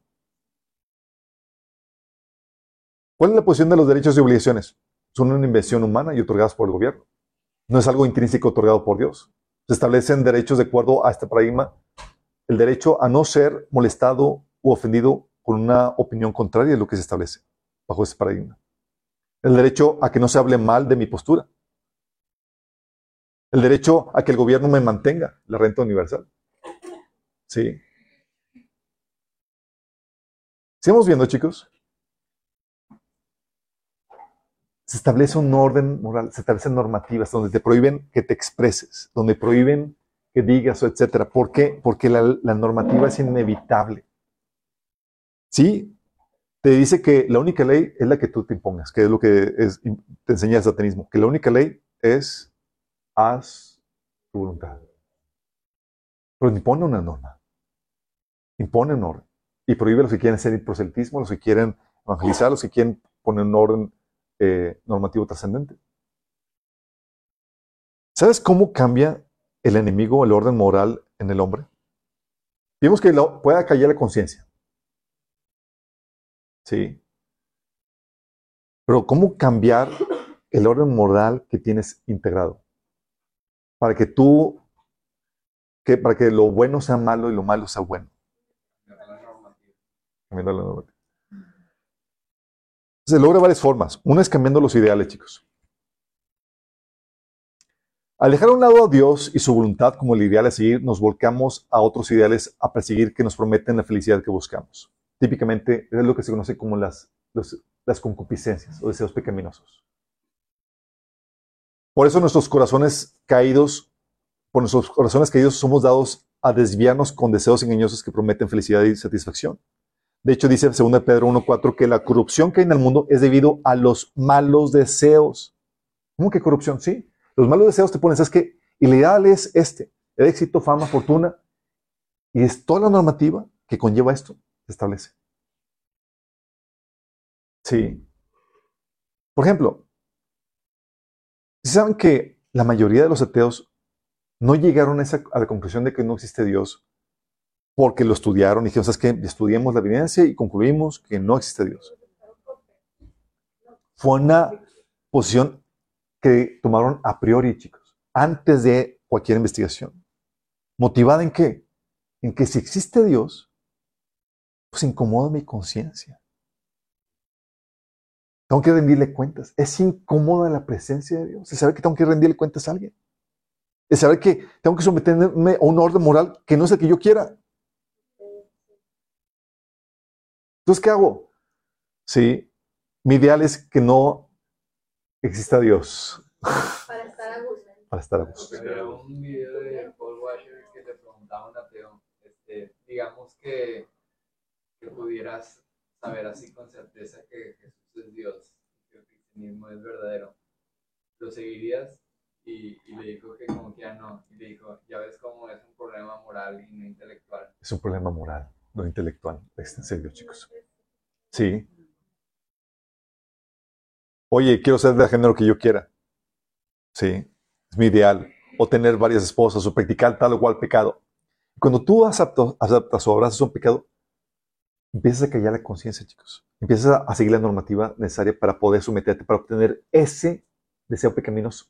¿Cuál es la posición de los derechos y obligaciones? son una invención humana y otorgadas por el gobierno. No es algo intrínseco otorgado por Dios. Se establecen derechos de acuerdo a este paradigma. El derecho a no ser molestado ofendido con una opinión contraria de lo que se establece bajo ese paradigma. El derecho a que no se hable mal de mi postura. El derecho a que el gobierno me mantenga la renta universal. Sí. ¿Sigamos viendo, chicos? se establece un orden moral, se establecen normativas donde te prohíben que te expreses, donde prohíben que digas etcétera. ¿Por qué? Porque la, normativa es inevitable. ¿Sí? Te dice que la única ley es la que tú te impongas, que es lo que te enseña el satanismo, que la única ley es haz tu voluntad. Pero impone una norma, impone un orden y prohíbe a los que quieren hacer proselitismo, los que quieren evangelizar, los que quieren poner un orden eh, normativo trascendente. ¿Sabes cómo cambia el enemigo el orden moral en el hombre? Vimos que lo, pueda callar la conciencia. Sí. Pero ¿cómo cambiar el orden moral que tienes integrado? Para que tú, que, para que lo bueno sea malo y lo malo sea bueno. Cambiando la normativa. Se logra varias formas. Una es cambiando los ideales, chicos. Al dejar a un lado a Dios y su voluntad como el ideal a seguir, nos volcamos a otros ideales a perseguir que nos prometen la felicidad que buscamos. Típicamente es lo que se conoce como las, las concupiscencias o deseos pecaminosos. Por eso nuestros corazones caídos, por nuestros corazones caídos somos dados a desviarnos con deseos engañosos que prometen felicidad y satisfacción. De hecho, dice 2 Pedro 1.4 que la corrupción que hay en el mundo es debido a los malos deseos. ¿Cómo que corrupción? Sí. Los malos deseos te ponen, ¿sabes qué? Ideal es este, el éxito, fama, fortuna. Y es toda la normativa que conlleva esto, establece. Sí. Por ejemplo, si saben que la mayoría de los ateos no llegaron a, la conclusión de que no existe Dios porque lo estudiaron y dijeron, ¿sabes qué? Estudiemos la evidencia y concluimos que no existe Dios. Fue una posición que tomaron a priori, chicos, antes de cualquier investigación. ¿Motivada en qué? En que si existe Dios, pues incomoda mi conciencia. Tengo que rendirle cuentas. Es incómoda la presencia de Dios. Es saber que tengo que rendirle cuentas a alguien. Es saber que tengo que someterme a un orden moral que no es el que yo quiera. Entonces, ¿qué hago? Sí, mi ideal es que no exista Dios. Para estar a gusto. Para estar a gusto. Pero un video de Paul Washer que le preguntaba a un ateo, este, digamos que, que pudieras saber así con certeza que Jesús es Dios, que el cristianismo es verdadero, ¿lo seguirías? Y, y, le dijo que como que ya no, y le dijo, ya ves cómo es un problema moral y no intelectual. Es un problema moral, no intelectual, es en serio, chicos. Sí, Oye, quiero ser del género que yo quiera. Sí, es mi ideal. O tener varias esposas o practicar tal o cual pecado. Cuando tú aceptas, aceptas o abrazas un pecado, empiezas a callar la conciencia, chicos. Empiezas a seguir la normativa necesaria para poder someterte, para obtener ese deseo pecaminoso.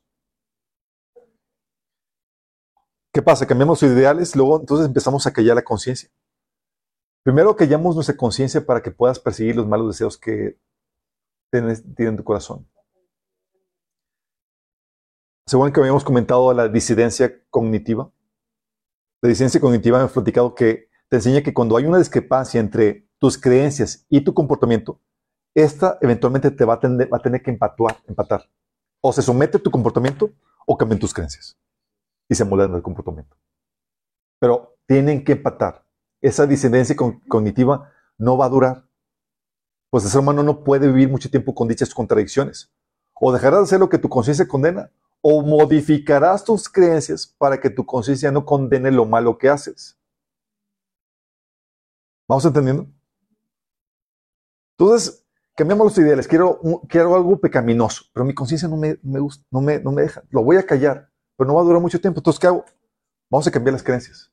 ¿Qué pasa? Cambiamos los ideales, luego entonces empezamos a callar la conciencia. Primero callamos nuestra conciencia para que puedas perseguir los malos deseos que tienes, en tu corazón. Según que habíamos comentado la disidencia cognitiva, la disidencia cognitiva ha platicado que te enseña que cuando hay una discrepancia entre tus creencias y tu comportamiento, esta eventualmente te va a, tener, a que empatar, empatar. O se somete tu comportamiento o cambian tus creencias y se moldean el comportamiento. Pero tienen que empatar. Esa disidencia cognitiva no va a durar pues el ser humano no puede vivir mucho tiempo con dichas contradicciones. O dejarás de hacer lo que tu conciencia condena, o modificarás tus creencias para que tu conciencia no condene lo malo que haces. ¿Vamos entendiendo? Entonces, cambiamos los ideales. Quiero, quiero algo pecaminoso, pero mi conciencia no me, gusta, no me, no me deja. Lo voy a callar, pero no va a durar mucho tiempo. Entonces, ¿qué hago? Vamos a cambiar las creencias.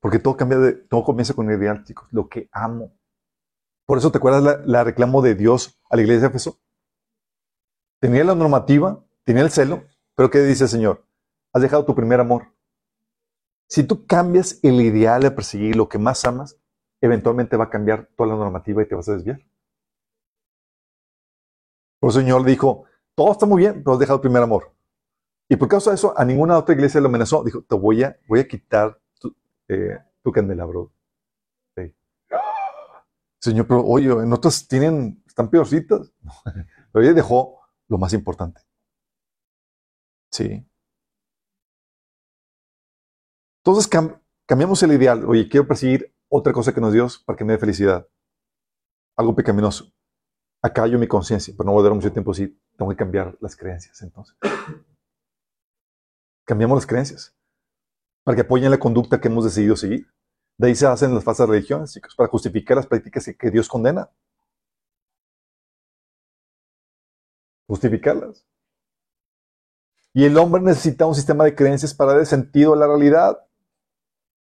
Porque todo cambia de, todo comienza con el ideal, chicos, lo que amo. Por eso te acuerdas la, reclamo de Dios a la iglesia de Efeso. Tenía la normativa, tenía el celo, pero ¿qué dice el Señor? Has dejado tu primer amor. Si tú cambias el ideal de perseguir lo que más amas, eventualmente va a cambiar toda la normativa y te vas a desviar. Por el Señor dijo, todo está muy bien, pero has dejado el primer amor. Y por causa de eso, a ninguna otra iglesia lo amenazó. Dijo, te voy a, quitar eh, tu candelabro. Señor, pero oye, en otras tienen, están peorcitas. pero ella dejó lo más importante. Sí. Entonces cambiamos el ideal. Oye, quiero perseguir otra cosa que nos dio para que me dé felicidad. Algo pecaminoso. Acá yo mi conciencia, pero no voy a durar mucho tiempo si tengo que cambiar las creencias entonces. Cambiamos las creencias para que apoyen la conducta que hemos decidido seguir. De ahí se hacen las falsas religiones, chicos, para justificar las prácticas que Dios condena. Justificarlas. Y el hombre necesita un sistema de creencias para dar sentido a la realidad.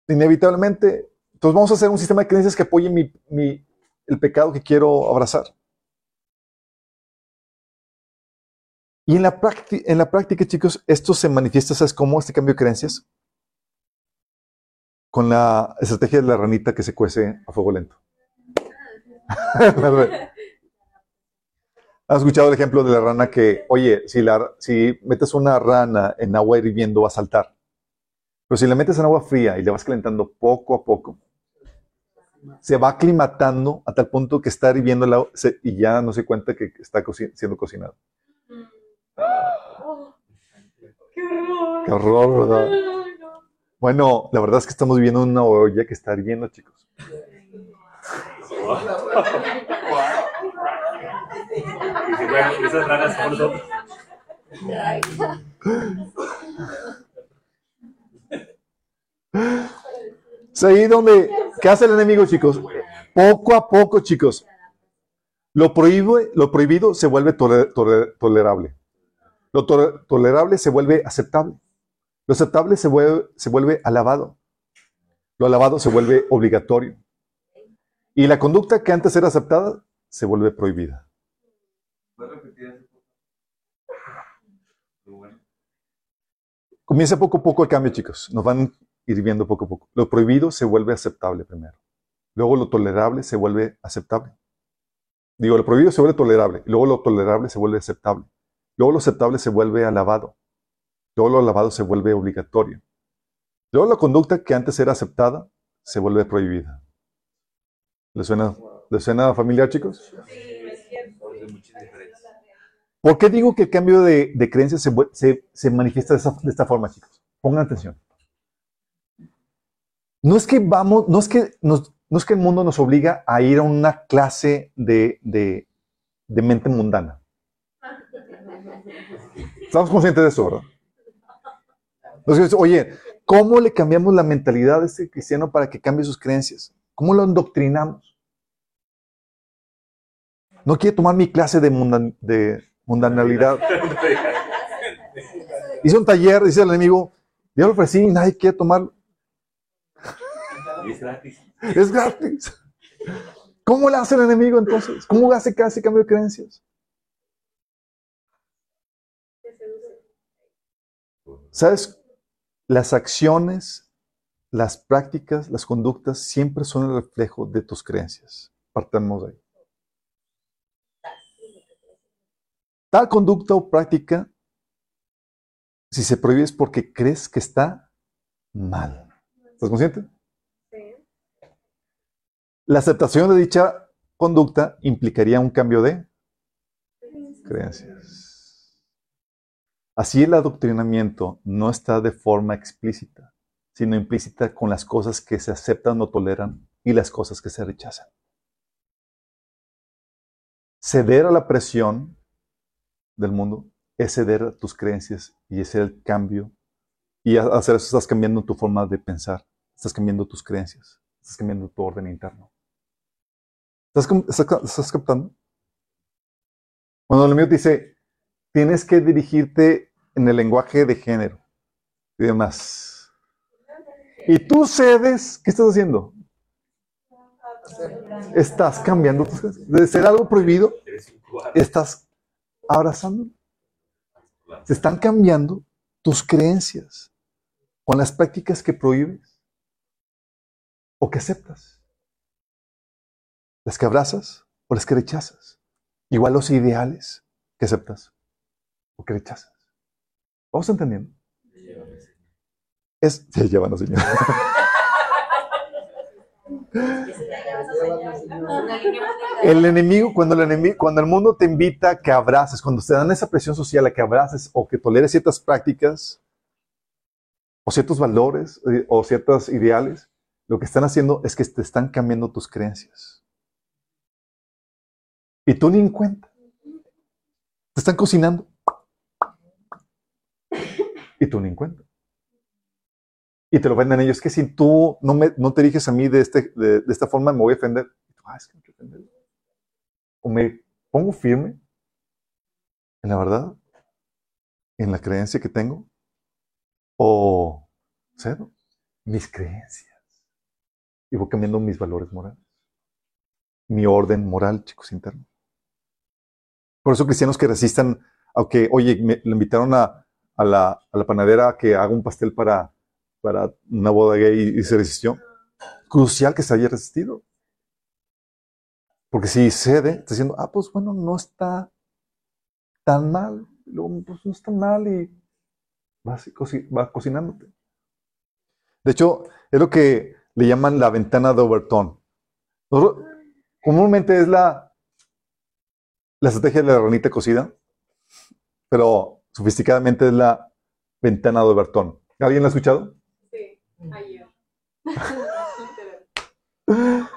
Inevitablemente. Entonces vamos a hacer un sistema de creencias que apoye mi, el pecado que quiero abrazar. Y en la, en la práctica, chicos, esto se manifiesta, ¿sabes cómo? Este cambio de creencias. Con la estrategia de la ranita que se cuece a fuego lento. ¿Has escuchado el ejemplo de la rana que, oye, si, si metes una rana en agua hirviendo va a saltar? Pero si la metes en agua fría y le vas calentando poco a poco, se va aclimatando a tal punto que está hirviendo el agua y ya no se cuenta que está siendo cocinado. Qué horror, ¿verdad? Bueno, la verdad es que estamos viviendo una olla que está hirviendo, chicos. Es ahí donde, ¿qué hace el enemigo, chicos? Poco a poco, chicos. Lo, lo prohibido se vuelve tolerable. Lo tolerable se vuelve aceptable. Lo aceptable se vuelve, se vuelve alabado. Lo alabado se vuelve obligatorio. Y la conducta que antes era aceptada se vuelve prohibida. Comienza poco a poco el cambio, chicos. Nos van ir viendo poco a poco. Lo prohibido se vuelve aceptable primero. Luego lo tolerable se vuelve aceptable. Digo, lo prohibido se vuelve tolerable. Luego lo tolerable se vuelve aceptable. Luego lo aceptable se vuelve alabado. Luego lo alabado se vuelve obligatorio. Luego la conducta que antes era aceptada se vuelve prohibida. ¿Le suena, ¿le suena familiar, chicos? ¿Por qué digo que el cambio de, de creencias se, se, manifiesta de, esta forma, chicos? Pongan atención. No es que vamos, no es que, no es que el mundo nos obliga a ir a una clase de, de, de mente mundana. Estamos conscientes de eso, ¿verdad? Entonces, oye, ¿cómo le cambiamos la mentalidad a este cristiano para que cambie sus creencias? ¿Cómo lo endoctrinamos? No quiere tomar mi clase de, mundanalidad. Hice un taller, dice el enemigo, yo lo ofrecí y nadie quiere tomarlo. Es gratis. Es gratis. ¿Cómo le hace el enemigo entonces? ¿Cómo hace que hace cambio de creencias? ¿Sabes? Las acciones, las prácticas, las conductas siempre son el reflejo de tus creencias. Partamos de ahí. Tal conducta o práctica, si se prohíbe es porque crees que está mal. ¿Estás consciente? La aceptación de dicha conducta implicaría un cambio de creencias. Así el adoctrinamiento no está de forma explícita, sino implícita con las cosas que se aceptan o toleran y las cosas que se rechazan. Ceder a la presión del mundo es ceder a tus creencias y es el cambio. Y hacer eso estás cambiando tu forma de pensar, estás cambiando tus creencias, estás cambiando tu orden interno. ¿Estás, captando? Cuando el mío dice, tienes que dirigirte en el lenguaje de género y demás. Y tú cedes, ¿qué estás haciendo? Estás cambiando De ser algo prohibido, estás abrazando. Se están cambiando tus creencias con las prácticas que prohíbes o que aceptas. Las que abrazas o las que rechazas. Igual los ideales que aceptas o que rechazas. ¿Vamos entendiendo? Es, se llevan Señor. El enemigo, cuando el enemigo, cuando el mundo te invita a que abraces, cuando te dan esa presión social a que abraces o que toleres ciertas prácticas o ciertos valores eh, o ciertos ideales, lo que están haciendo es que te están cambiando tus creencias. Y tú ni en cuenta. Te están cocinando y tú ni en cuenta. Y te lo venden ellos. Es que si tú no, me, no te diriges a mí de, este, esta forma, me voy a ofender. Ah, es que me O me pongo firme en la verdad en la creencia que tengo? ¿O cedo mis creencias? Y voy cambiando mis valores morales. Mi orden moral, chicos, interno. Por eso cristianos que resistan, aunque, oye, me, le invitaron a, a, la, a panadera que haga un pastel para, para una boda gay y, se resistió. Crucial que se haya resistido. Porque si cede, está diciendo, ah, pues bueno, no está tan mal. Luego, pues no está mal y vas, va cocinándote. De hecho, es lo que le llaman la ventana de Overton. Comúnmente es la, la estrategia de la ranita cocida, pero sofisticadamente es la ventana de Overton. ¿Alguien la ha escuchado? Sí, ayer.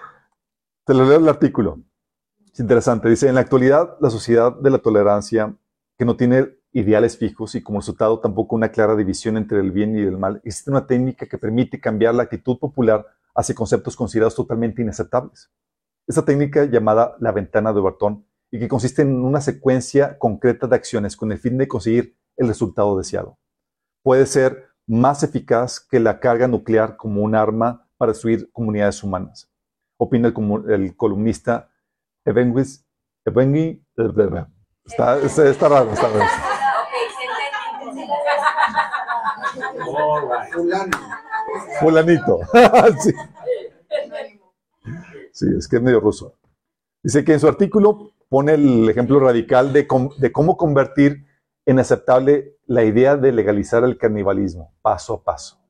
Te lo leo el artículo. Es interesante. Dice, en la actualidad, la sociedad de la tolerancia, que no tiene ideales fijos y como resultado tampoco una clara división entre el bien y el mal, existe una técnica que permite cambiar la actitud popular hacia conceptos considerados totalmente inaceptables. Esta técnica llamada la ventana de Overton y que consiste en una secuencia concreta de acciones con el fin de conseguir el resultado deseado. Puede ser más eficaz que la carga nuclear como un arma para destruir comunidades humanas. Opina el, columnista Evenwis, está, está, está raro, está raro. Fulanito. sí, es que es medio ruso. Dice que en su artículo pone el ejemplo radical de, de cómo convertir en aceptable la idea de legalizar el canibalismo, paso a paso.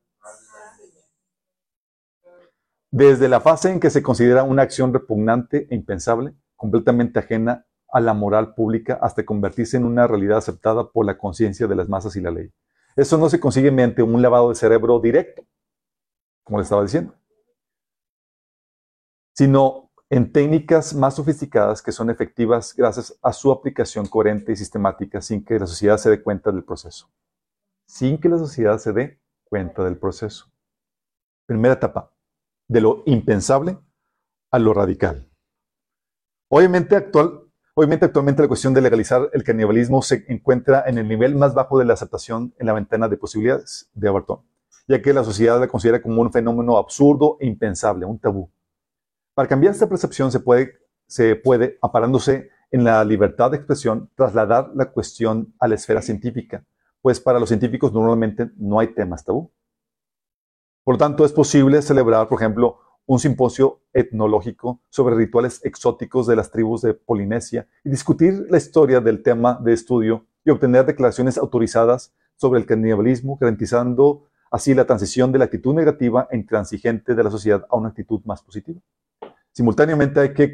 Desde la fase en que se considera una acción repugnante e impensable, completamente ajena a la moral pública, hasta convertirse en una realidad aceptada por la conciencia de las masas y la ley. Eso no se consigue mediante un lavado de cerebro directo, como le estaba diciendo, sino en técnicas más sofisticadas que son efectivas gracias a su aplicación coherente y sistemática sin que la sociedad se dé cuenta del proceso. Sin que la sociedad se dé cuenta del proceso. Primera etapa, de lo impensable a lo radical. Obviamente actual, Obviamente, actualmente la cuestión de legalizar el canibalismo se encuentra en el nivel más bajo de la aceptación en la ventana de posibilidades de Abertón, ya que la sociedad la considera como un fenómeno absurdo e impensable, un tabú. Para cambiar esta percepción se puede, se puede, aparándose en la libertad de expresión, trasladar la cuestión a la esfera científica, pues para los científicos normalmente no hay temas tabú. Por lo tanto, es posible celebrar, por ejemplo, un simposio etnológico sobre rituales exóticos de las tribus de Polinesia y discutir la historia del tema de estudio y obtener declaraciones autorizadas sobre el canibalismo, garantizando así la transición de la actitud negativa e intransigente de la sociedad a una actitud más positiva. Simultáneamente hay que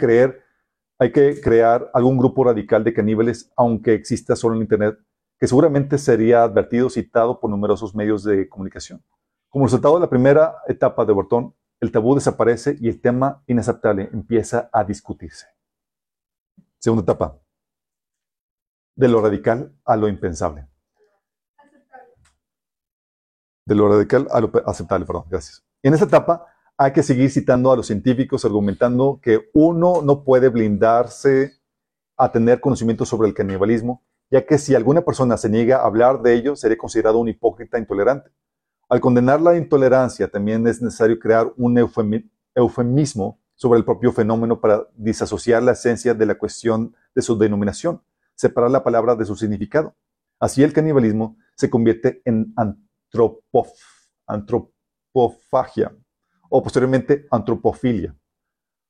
crear algún grupo radical de caníbales, aunque exista solo en Internet, que seguramente sería advertido, citado por numerosos medios de comunicación. Como resultado de la primera etapa de Bortón, el tabú desaparece y el tema inaceptable empieza a discutirse. Segunda etapa. De lo radical a lo impensable. De lo radical a lo aceptable, perdón, gracias. En esta etapa hay que seguir citando a los científicos argumentando que uno no puede blindarse a tener conocimiento sobre el canibalismo, ya que si alguna persona se niega a hablar de ello, sería considerado un hipócrita intolerante. Al condenar la intolerancia, también es necesario crear un eufemismo sobre el propio fenómeno para disasociar la esencia de la cuestión de su denominación, separar la palabra de su significado. Así el canibalismo se convierte en antropofagia o posteriormente antropofilia.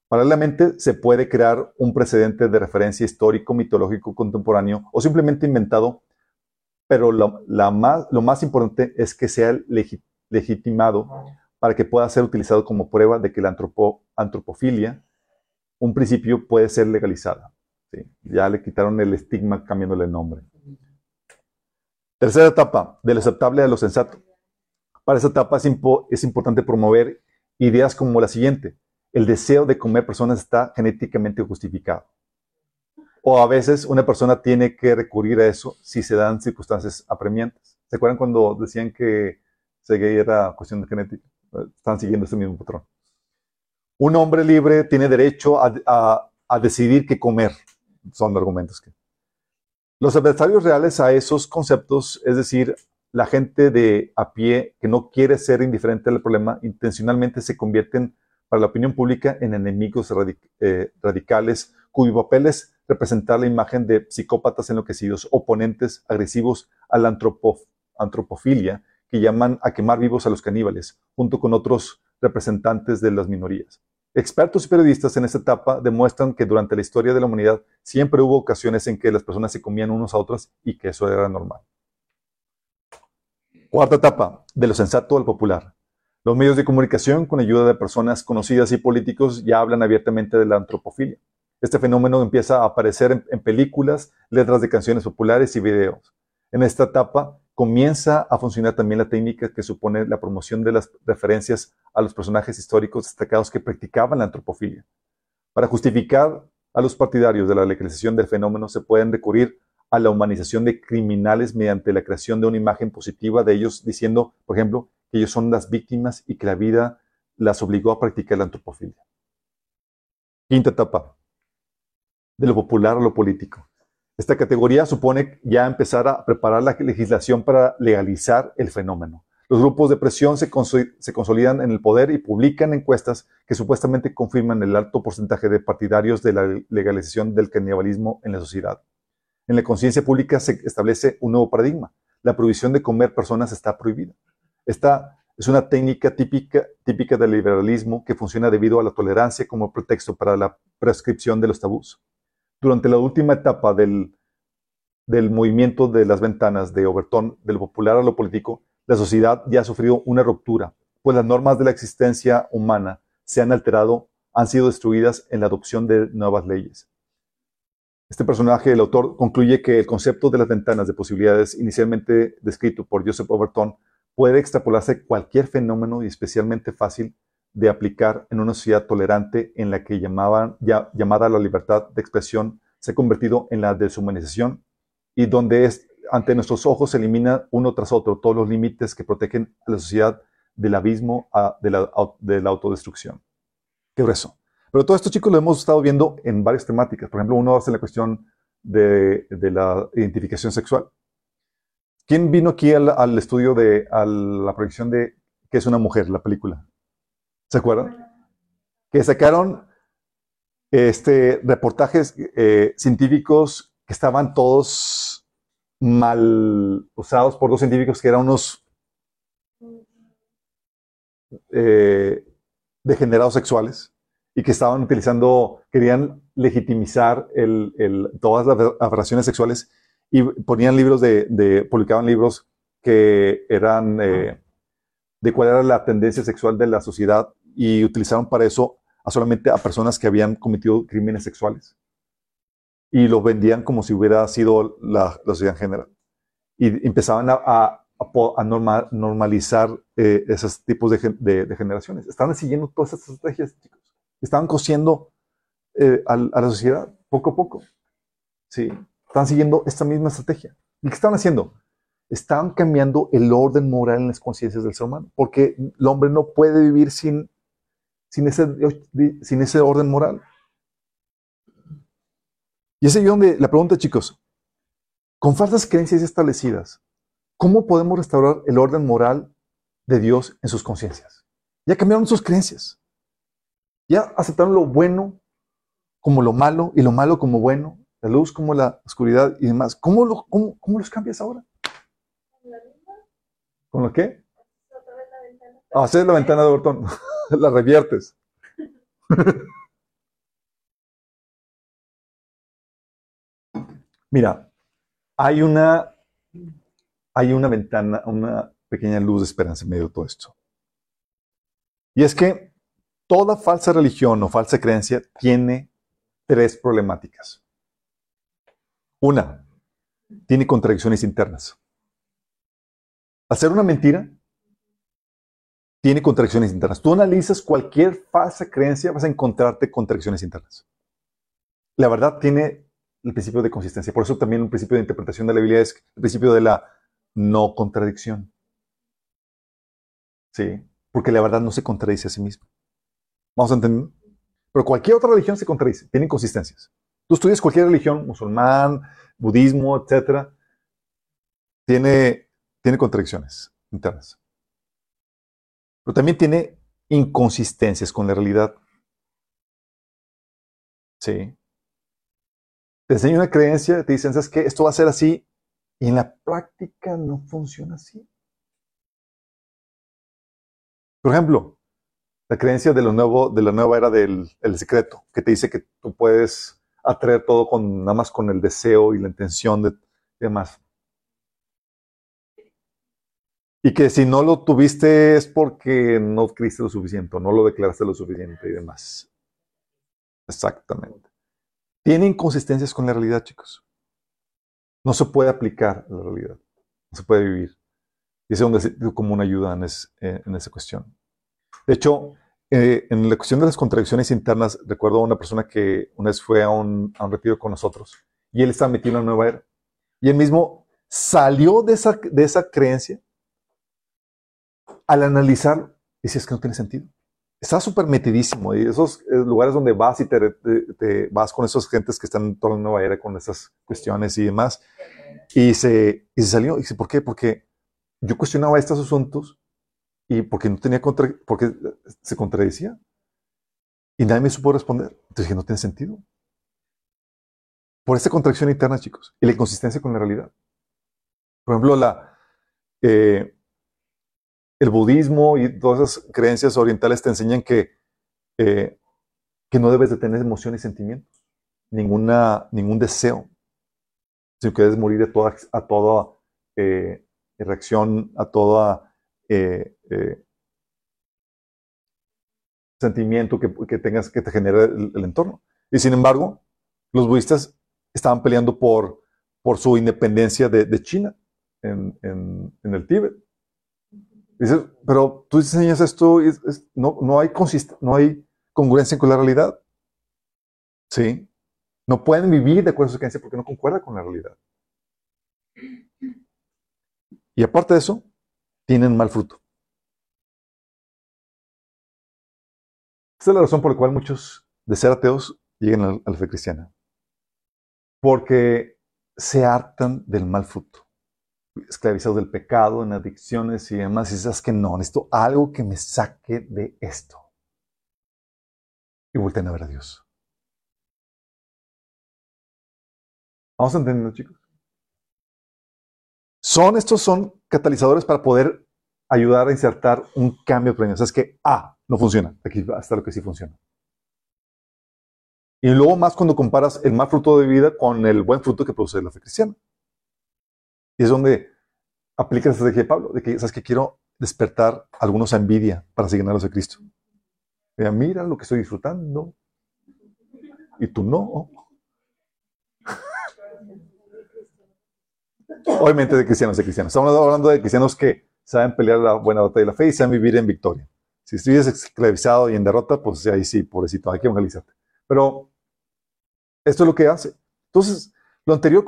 Paralelamente se puede crear un precedente de referencia histórico, mitológico, contemporáneo o simplemente inventado pero lo, más, lo más importante es que sea legitimado para que pueda ser utilizado como prueba de que la antropofilia, un principio, puede ser legalizada. Ya le quitaron el estigma cambiándole el nombre. Tercera etapa, de lo aceptable a lo sensato. Para esa etapa es importante promover ideas como la siguiente. El deseo de comer personas está genéticamente justificado. O a veces una persona tiene que recurrir a eso si se dan circunstancias apremiantes. ¿Se acuerdan cuando decían que ser era cuestión de genética? Están siguiendo ese mismo patrón. Un hombre libre tiene derecho a, decidir qué comer. Son argumentos que. Los adversarios reales a esos conceptos, es decir, la gente de a pie que no quiere ser indiferente al problema, intencionalmente se convierten para la opinión pública en enemigos eh, radicales cuyo papel es representar la imagen de psicópatas enloquecidos, oponentes agresivos a la antropofilia, que llaman a quemar vivos a los caníbales, junto con otros representantes de las minorías. Expertos y periodistas en esta etapa demuestran que durante la historia de la humanidad siempre hubo ocasiones en que las personas se comían unos a otros y que eso era normal. Cuarta etapa, de lo sensato al popular. Los medios de comunicación, con ayuda de personas conocidas y políticos, ya hablan abiertamente de la antropofilia. Este fenómeno empieza a aparecer en, películas, letras de canciones populares y videos. En esta etapa comienza a funcionar también la técnica que supone la promoción de las referencias a los personajes históricos destacados que practicaban la antropofilia. Para justificar a los partidarios de la legalización del fenómeno se pueden recurrir a la humanización de criminales mediante la creación de una imagen positiva de ellos, diciendo, por ejemplo, que ellos son las víctimas y que la vida las obligó a practicar la antropofilia. Quinta etapa de lo popular a lo político. Esta categoría supone ya empezar a preparar la legislación para legalizar el fenómeno. Los grupos de presión se, consolidan en el poder y publican encuestas que supuestamente confirman el alto porcentaje de partidarios de la legalización del canibalismo en la sociedad. En la conciencia pública se establece un nuevo paradigma. La prohibición de comer personas está prohibida. Esta es una técnica típica, típica del liberalismo que funciona debido a la tolerancia como pretexto para la prescripción de los tabús durante la última etapa del, movimiento de las ventanas de Overton, del popular a lo político, la sociedad ya ha sufrido una ruptura, pues las normas de la existencia humana se han alterado, han sido destruidas en la adopción de nuevas leyes. Este personaje, el autor, concluye que el concepto de las ventanas de posibilidades, inicialmente descrito por Joseph Overton, puede extrapolarse a cualquier fenómeno y especialmente fácil de aplicar en una sociedad tolerante en la que ya, llamada la libertad de expresión se ha convertido en la deshumanización y donde ante nuestros ojos se elimina uno tras otro todos los límites que protegen a la sociedad del abismo a, de, la, de, la, autodestrucción. Qué grueso. Pero todo esto, chicos, lo hemos estado viendo en varias temáticas. Por ejemplo, uno hace la cuestión de, la identificación sexual. ¿Quién vino aquí al, estudio de la proyección de qué es una mujer, la película? ¿Se acuerdan? Que sacaron este, reportajes eh, científicos que estaban todos mal usados por dos científicos que eran unos eh, degenerados sexuales y que estaban utilizando, querían legitimizar todas las aberraciones sexuales y ponían libros de, publicaban libros que eran eh, de cuál era la tendencia sexual de la sociedad y utilizaron para eso a solamente a personas que habían cometido crímenes sexuales. Y lo vendían como si hubiera sido la, sociedad en general. Y empezaban a, a, a normalizar eh, esos tipos de, de, generaciones. Estaban siguiendo todas estas estrategias, chicos. Estaban cosiendo eh, a, la sociedad poco a poco. Sí, estaban siguiendo esta misma estrategia. ¿Y qué estaban haciendo? Estaban cambiando el orden moral en las conciencias del ser humano, porque el hombre no puede vivir sin sin ese, sin ese orden moral. Y es ahí donde la pregunta, chicos, con falsas creencias establecidas, ¿cómo podemos restaurar el orden moral de Dios en sus conciencias? Ya cambiaron sus creencias. Ya aceptaron lo bueno como lo malo y lo malo como bueno, la luz como la oscuridad y demás. ¿Cómo, lo, cómo, cómo los cambias ahora? ¿Con lo qué? Hacer la ventana de Ortón. la reviertes. Mira, hay una, hay una ventana, una pequeña luz de esperanza en medio de todo esto. Y es que toda falsa religión o falsa creencia tiene tres problemáticas. Una, tiene contradicciones internas. Hacer una mentira tiene contradicciones internas. Tú analizas cualquier falsa creencia, vas a encontrarte contradicciones internas. La verdad tiene el principio de consistencia. Por eso también un principio de interpretación de la Biblia es el principio de la no contradicción. Sí, porque la verdad no se contradice a sí misma. ¿Vamos a entender? Pero cualquier otra religión se contradice, tiene inconsistencias. Tú estudias cualquier religión, musulmán, budismo, etcétera, tiene, tiene contradicciones internas. Pero también tiene inconsistencias con la realidad. Sí. Te enseña una creencia, te dicen, ¿sabes qué? Esto va a ser así. Y en la práctica no funciona así. Por ejemplo, la creencia de, lo nuevo, de la nueva era del el secreto, que te dice que tú puedes atraer todo con, nada más con el deseo y la intención de, demás. Y que si no lo tuviste es porque no creíste lo suficiente, no lo declaraste lo suficiente y demás. Exactamente. Tiene inconsistencias con la realidad, chicos. No se puede aplicar a la realidad. No se puede vivir. Y es donde como una ayuda en, en esa cuestión. De hecho, eh, en la cuestión de las contradicciones internas, recuerdo a una persona que una vez fue a un, a un retiro con nosotros y él estaba metido en nueva era. Y él mismo salió de esa, de esa creencia al analizar, dice, es que no tiene sentido. Está súper metidísimo. Y esos eh, lugares donde vas y te, vas con esos gentes que están en toda la nueva era con esas cuestiones y demás. Y se, y se salió. Y dice, ¿por qué? Porque yo cuestionaba estos asuntos y porque no tenía contra, porque se contradecía. Y nadie me supo responder. Entonces dije, no tiene sentido. Por esta contracción interna, chicos, y la inconsistencia con la realidad. Por ejemplo, la, eh, el budismo y todas esas creencias orientales te enseñan que, eh, que no debes de tener emociones y sentimientos, ninguna, ningún deseo, sino que debes morir de toda, a toda eh, reacción, a toda eh, sentimiento que, tengas que te genere el, entorno. Y sin embargo, los budistas estaban peleando por, por su independencia de, China en, en el Tíbet. Dices, pero tú enseñas esto y no, no, hay no hay congruencia con la realidad. ¿Sí? No pueden vivir de acuerdo a su creencia porque no concuerda con la realidad. Y aparte de eso, tienen mal fruto. Esta es la razón por la cual muchos de ser ateos llegan a la fe cristiana. Porque se hartan del mal fruto esclavizados del pecado, en adicciones y demás, y sabes que no, necesito algo que me saque de esto. Y vuelten a ver a Dios. Vamos a entender, chicos. Son, estos son catalizadores para poder ayudar a insertar un cambio de Sabes que, ah, no funciona. Aquí está lo que sí funciona. Y luego más cuando comparas el mal fruto de vida con el buen fruto que produce la fe cristiana. Y es donde aplica la estrategia de Pablo, de que, ¿sabes que Quiero despertar algunos a envidia para seguir a Cristo. Mira, mira lo que estoy disfrutando. Y tú no. Obviamente de cristianos, de cristianos. Estamos hablando de cristianos que saben pelear la buena batalla de la fe y saben vivir en victoria. Si estuvieras esclavizado y en derrota, pues ahí sí, pobrecito, hay que evangelizarte. Pero esto es lo que hace. Entonces, lo anterior,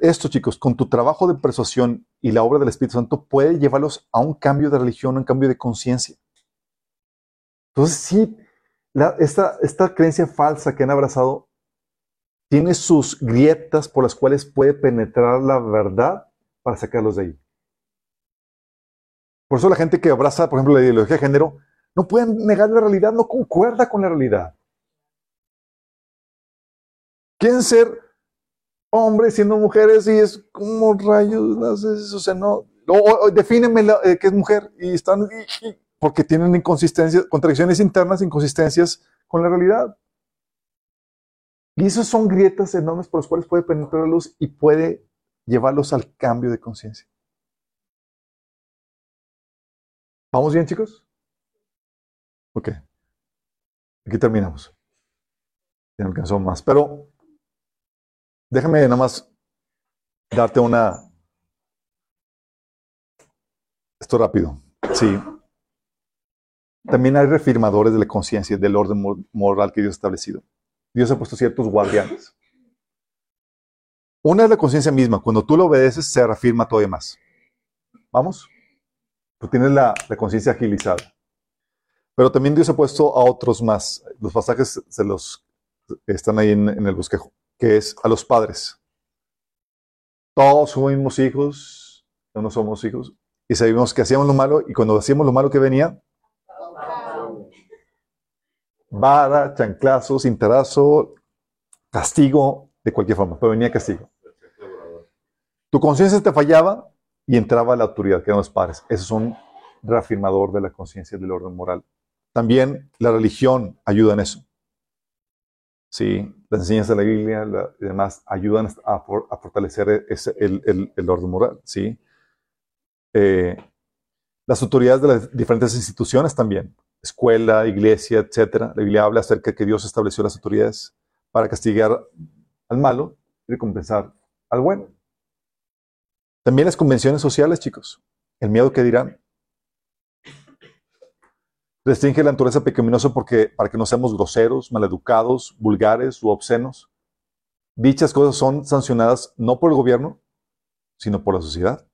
esto chicos, con tu trabajo de persuasión y la obra del Espíritu Santo puede llevarlos a un cambio de religión, a un cambio de conciencia. Entonces, sí, esta, esta creencia falsa que han abrazado tiene sus grietas por las cuales puede penetrar la verdad para sacarlos de ahí. Por eso la gente que abraza, por ejemplo, la ideología de género, no pueden negar la realidad, no concuerda con la realidad. Quieren ser hombres siendo mujeres y es como rayos, o sea, no, o, defíneme eh, qué es mujer y están, porque tienen inconsistencias, contradicciones internas, inconsistencias con la realidad. Y esas son grietas enormes por las cuales puede penetrar la luz y puede llevarlos al cambio de conciencia. ¿Vamos bien, chicos? Ok. Aquí terminamos. Ya alcanzó más. Pero Déjame nada más darte una... Esto rápido. Sí. También hay refirmadores de la conciencia, del orden moral que Dios ha establecido. Dios ha puesto ciertos guardianes. Una es la conciencia misma. Cuando tú lo obedeces, se reafirma todavía más. ¿Vamos? Tú tienes la, conciencia agilizada. Pero también Dios ha puesto a otros más. Los pasajes se los están ahí en el bosquejo que es a los padres. todos fuimos hijos, no somos hijos, y sabíamos que hacíamos lo malo, y cuando hacíamos lo malo que venía, vara, chanclazo, cintarazo, castigo, de cualquier forma, pero venía castigo. Tu conciencia te fallaba y entraba la autoridad, que eran los padres. Eso es un reafirmador de la conciencia del orden moral. También la religión ayuda en eso. Sí, las enseñanzas de la Biblia y demás ayudan a, fortalecer el, orden moral. Sí. Eh, las autoridades de las diferentes instituciones también, escuela, iglesia, etcétera. La Biblia habla acerca de que Dios estableció las autoridades para castigar al malo y recompensar al bueno. También las convenciones sociales, chicos. El miedo que dirán. Restringe la naturaleza pecaminosa porque, para que no seamos groseros, maleducados, vulgares u obscenos. Dichas cosas son sancionadas no por el gobierno, sino por la sociedad.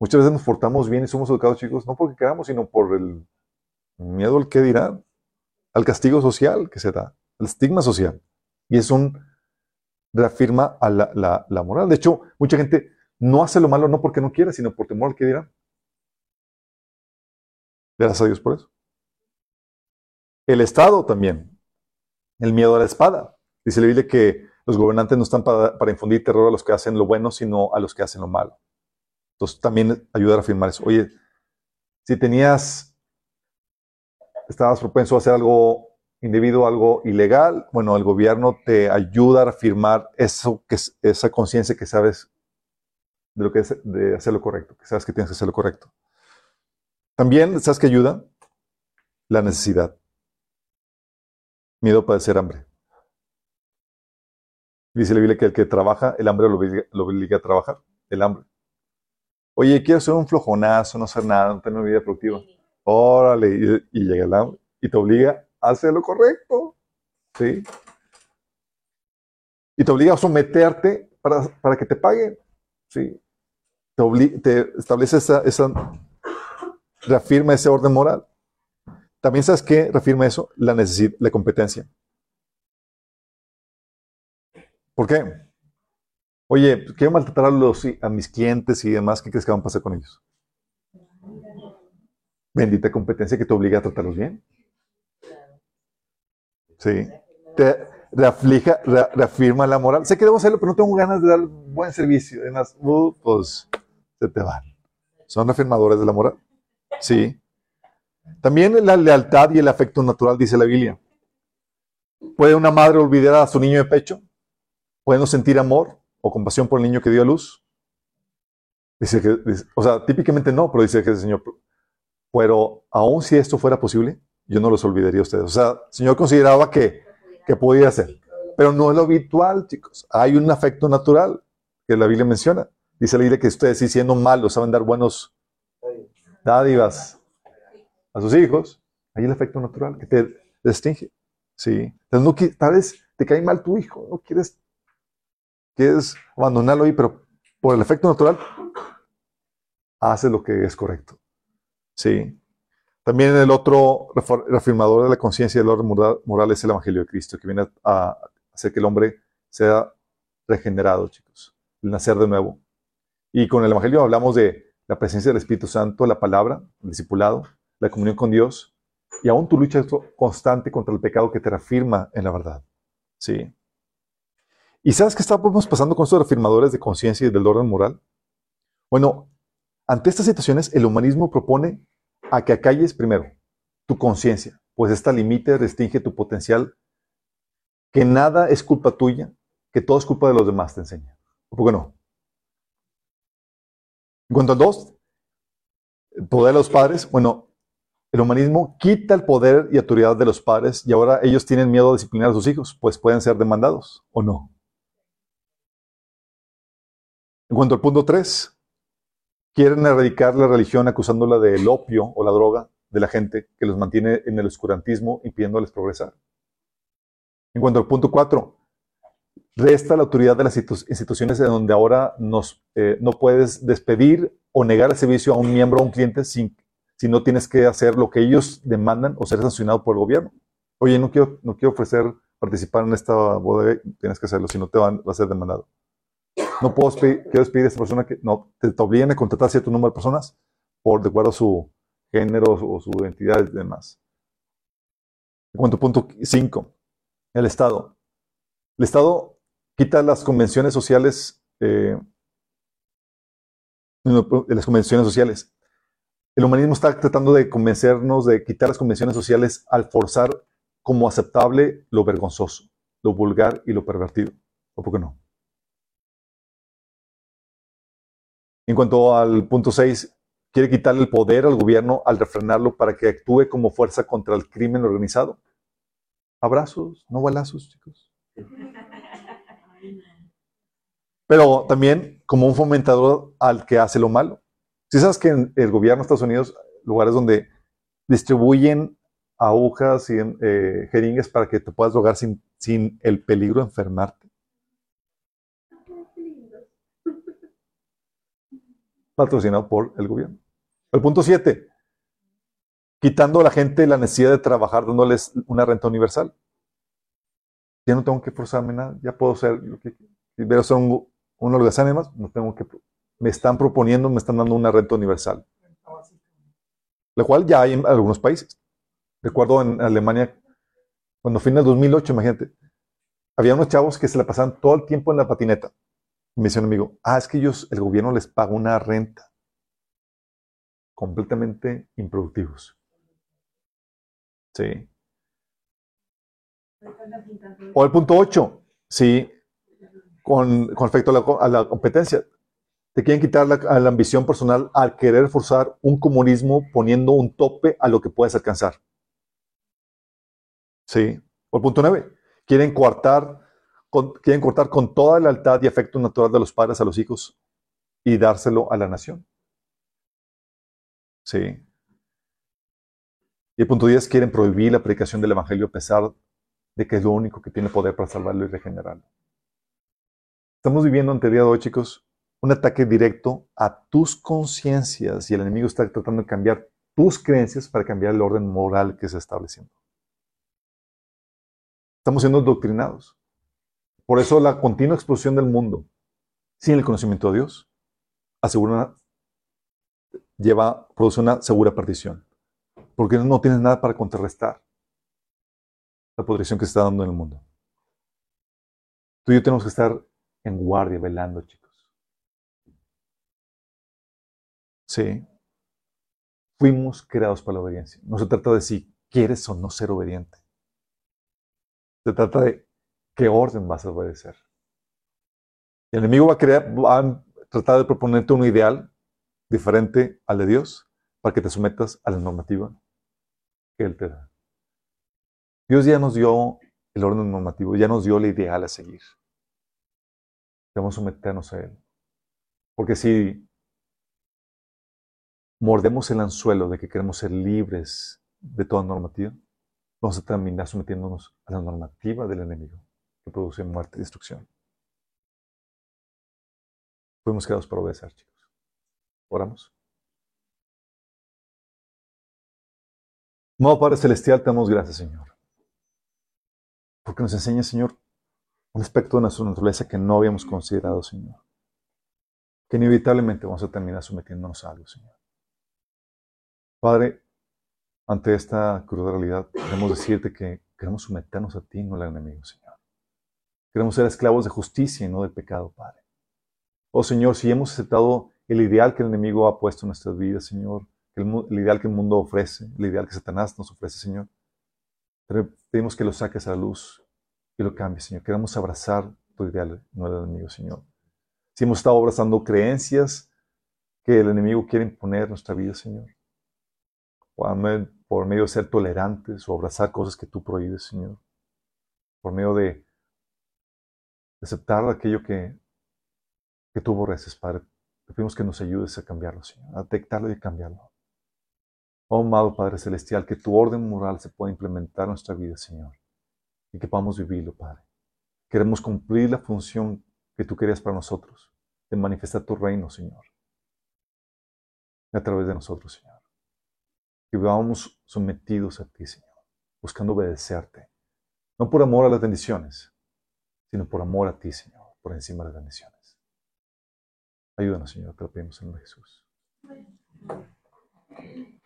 Muchas veces nos portamos bien y somos educados, chicos, no porque queramos, sino por el miedo al que dirán, al castigo social que se da, al estigma social. Y es un reafirma a la, moral. De hecho, mucha gente no hace lo malo no porque no quiera, sino por temor al que dirán. Gracias a Dios por eso. El Estado también. El miedo a la espada. Dice la Biblia que los gobernantes no están para, infundir terror a los que hacen lo bueno, sino a los que hacen lo malo. Entonces también ayuda a afirmar eso. Oye, si tenías, estabas propenso a hacer algo indebido, algo ilegal, bueno, el gobierno te ayuda a afirmar eso, que es, esa conciencia que sabes de lo que es de hacer lo correcto, que sabes que tienes que hacer lo correcto. También, ¿sabes qué ayuda? La necesidad. Miedo a padecer hambre. Dice la Biblia que el que trabaja, el hambre lo obliga, a trabajar, el hambre. Oye, quiero ser un flojonazo, no hacer nada, no tener una vida productiva. Órale, y, llega el hambre y te obliga a hacer lo correcto. ¿Sí? Y te obliga a someterte para, para que te paguen. ¿Sí? Te, te establece esa, esa reafirma ese orden moral. También sabes qué reafirma eso? La necesidad, la competencia. ¿Por qué? Oye, quiero maltratar a, los, a mis clientes y demás, ¿qué crees que van a pasar con ellos? Bendita competencia que te obliga a tratarlos bien. Sí. Te reaflija, reafirma la moral. Sé que debo hacerlo, pero no tengo ganas de dar buen servicio. Además, uh, pues se te van. Son reafirmadores de la moral. Sí. También la lealtad y el afecto natural, dice la Biblia. ¿Puede una madre olvidar a su niño de pecho? ¿Puede no sentir amor o compasión por el niño que dio a luz? Dice que, o sea, típicamente no, pero dice que el Señor, pero aún si esto fuera posible, yo no los olvidaría a ustedes. O sea, el Señor consideraba que, que podía ser, pero no es lo habitual, chicos. Hay un afecto natural que la Biblia menciona. Dice la Biblia que ustedes, si siendo malos, saben dar buenos dádivas a sus hijos, hay el efecto natural que te distingue. ¿sí? Entonces, no, tal vez te cae mal tu hijo, no quieres, quieres abandonarlo ahí, pero por el efecto natural, hace lo que es correcto. ¿sí? También el otro reafirmador de la conciencia del orden moral es el Evangelio de Cristo, que viene a hacer que el hombre sea regenerado, chicos, el nacer de nuevo. Y con el Evangelio hablamos de la presencia del Espíritu Santo, la palabra, el discipulado, la comunión con Dios y aún tu lucha constante contra el pecado que te reafirma en la verdad. ¿Sí? ¿Y sabes qué estamos pasando con estos reafirmadores de conciencia y del orden moral? Bueno, ante estas situaciones, el humanismo propone a que acalles primero tu conciencia, pues esta limita restringe tu potencial, que nada es culpa tuya, que todo es culpa de los demás, te enseña. ¿Por qué no? En cuanto al dos, el poder de los padres, bueno, el humanismo quita el poder y autoridad de los padres y ahora ellos tienen miedo a disciplinar a sus hijos, pues pueden ser demandados o no. Cuanto al punto tres, quieren erradicar la religión acusándola del opio o la droga de la gente que los mantiene en el oscurantismo impidiéndoles progresar. En cuanto al punto cuatro, resta la autoridad de las instituciones en donde ahora nos, eh, no puedes despedir o negar el servicio a un miembro o un cliente sin, si no tienes que hacer lo que ellos demandan o ser sancionado por el gobierno. Oye, no quiero, no quiero ofrecer participar en esta boda, tienes que hacerlo, si no te van, va a ser demandado. No puedo quiero despedir a esta persona que no, te, te a contratar cierto número de personas por de acuerdo a su género o su identidad y demás. En cuanto punto 5, el Estado. El Estado quita las convenciones sociales, eh, las convenciones sociales. El humanismo está tratando de convencernos de quitar las convenciones sociales al forzar como aceptable lo vergonzoso, lo vulgar y lo pervertido. ¿O por qué no? En cuanto al punto 6, quiere quitarle el poder al gobierno al refrenarlo para que actúe como fuerza contra el crimen organizado. Abrazos, no balazos, chicos. Pero también como un fomentador al que hace lo malo. Si sabes que en el gobierno de Estados Unidos, lugares donde distribuyen agujas y eh, jeringas para que te puedas drogar sin, sin el peligro de enfermarte. Patrocinado por el gobierno. El punto 7 quitando a la gente la necesidad de trabajar, dándoles una renta universal. Ya no tengo que forzarme nada, ya puedo ser lo que quiero ser un, un holgazán más, no tengo que, me están proponiendo, me están dando una renta universal. La cual ya hay en algunos países. Recuerdo en Alemania, cuando fui en el 2008, imagínate, había unos chavos que se la pasaban todo el tiempo en la patineta. Me dice un amigo, ah, es que ellos, el gobierno les paga una renta. Completamente improductivos. Sí. O el punto 8, sí, con, respecto a la, competencia. Te quieren quitar la, la, ambición personal al querer forzar un comunismo poniendo un tope a lo que puedes alcanzar. Sí. O el punto 9, quieren cortar, quieren cortar con toda la lealtad y afecto natural de los padres a los hijos y dárselo a la nación. Sí. Y el punto 10, quieren prohibir la predicación del Evangelio a pesar de que es lo único que tiene poder para salvarlo y regenerarlo. Estamos viviendo ante el día de hoy, chicos, un ataque directo a tus conciencias y el enemigo está tratando de cambiar tus creencias para cambiar el orden moral que se está estableciendo. Estamos siendo doctrinados. Por eso la continua explosión del mundo sin el conocimiento de Dios asegura lleva, produce una segura perdición porque no tienes nada para contrarrestar la podrición que se está dando en el mundo. Tú y yo tenemos que estar en guardia, velando, chicos. Sí. Fuimos creados para la obediencia. No se trata de si quieres o no ser obediente. Se trata de qué orden vas a obedecer. El enemigo va a, crear, va a tratar de proponerte un ideal diferente al de Dios para que te sometas a la normativa que Él te da. Dios ya nos dio el orden normativo, ya nos dio el ideal a seguir. Debemos someternos a Él. Porque si mordemos el anzuelo de que queremos ser libres de toda normativa, vamos a terminar sometiéndonos a la normativa del enemigo, que muerte y destrucción. Fuimos creados para obedecer, chicos. Oramos. Amado Padre Celestial, te damos gracias, Señor. Porque nos enseña, Señor, un aspecto de nuestra naturaleza que no habíamos considerado, Señor. Que inevitablemente vamos a terminar sometiéndonos a algo, Señor. Padre, ante esta cruda realidad, queremos decirte que queremos someternos a ti, no al enemigo, Señor. Queremos ser esclavos de justicia y no del pecado, Padre. Oh Señor, si hemos aceptado el ideal que el enemigo ha puesto en nuestras vidas, Señor, el, ideal que el mundo ofrece, el ideal que Satanás nos ofrece, Señor. Pedimos que lo saques a la luz y lo cambies, Señor. Queremos abrazar tu ideal, no el enemigo, Señor. Si hemos estado abrazando creencias que el enemigo quiere imponer en nuestra vida, Señor, por medio de ser tolerantes o abrazar cosas que tú prohíbes, Señor, por medio de aceptar aquello que, que tú aborreces, Padre, te pedimos que nos ayudes a cambiarlo, Señor, a detectarlo y a cambiarlo. Oh, amado Padre Celestial, que tu orden moral se pueda implementar en nuestra vida, Señor, y que podamos vivirlo, Padre. Queremos cumplir la función que tú querías para nosotros, de manifestar tu reino, Señor, a través de nosotros, Señor. Que vivamos sometidos a ti, Señor, buscando obedecerte, no por amor a las bendiciones, sino por amor a ti, Señor, por encima de las bendiciones. Ayúdanos, Señor, te lo pedimos en el nombre de Jesús. Amén.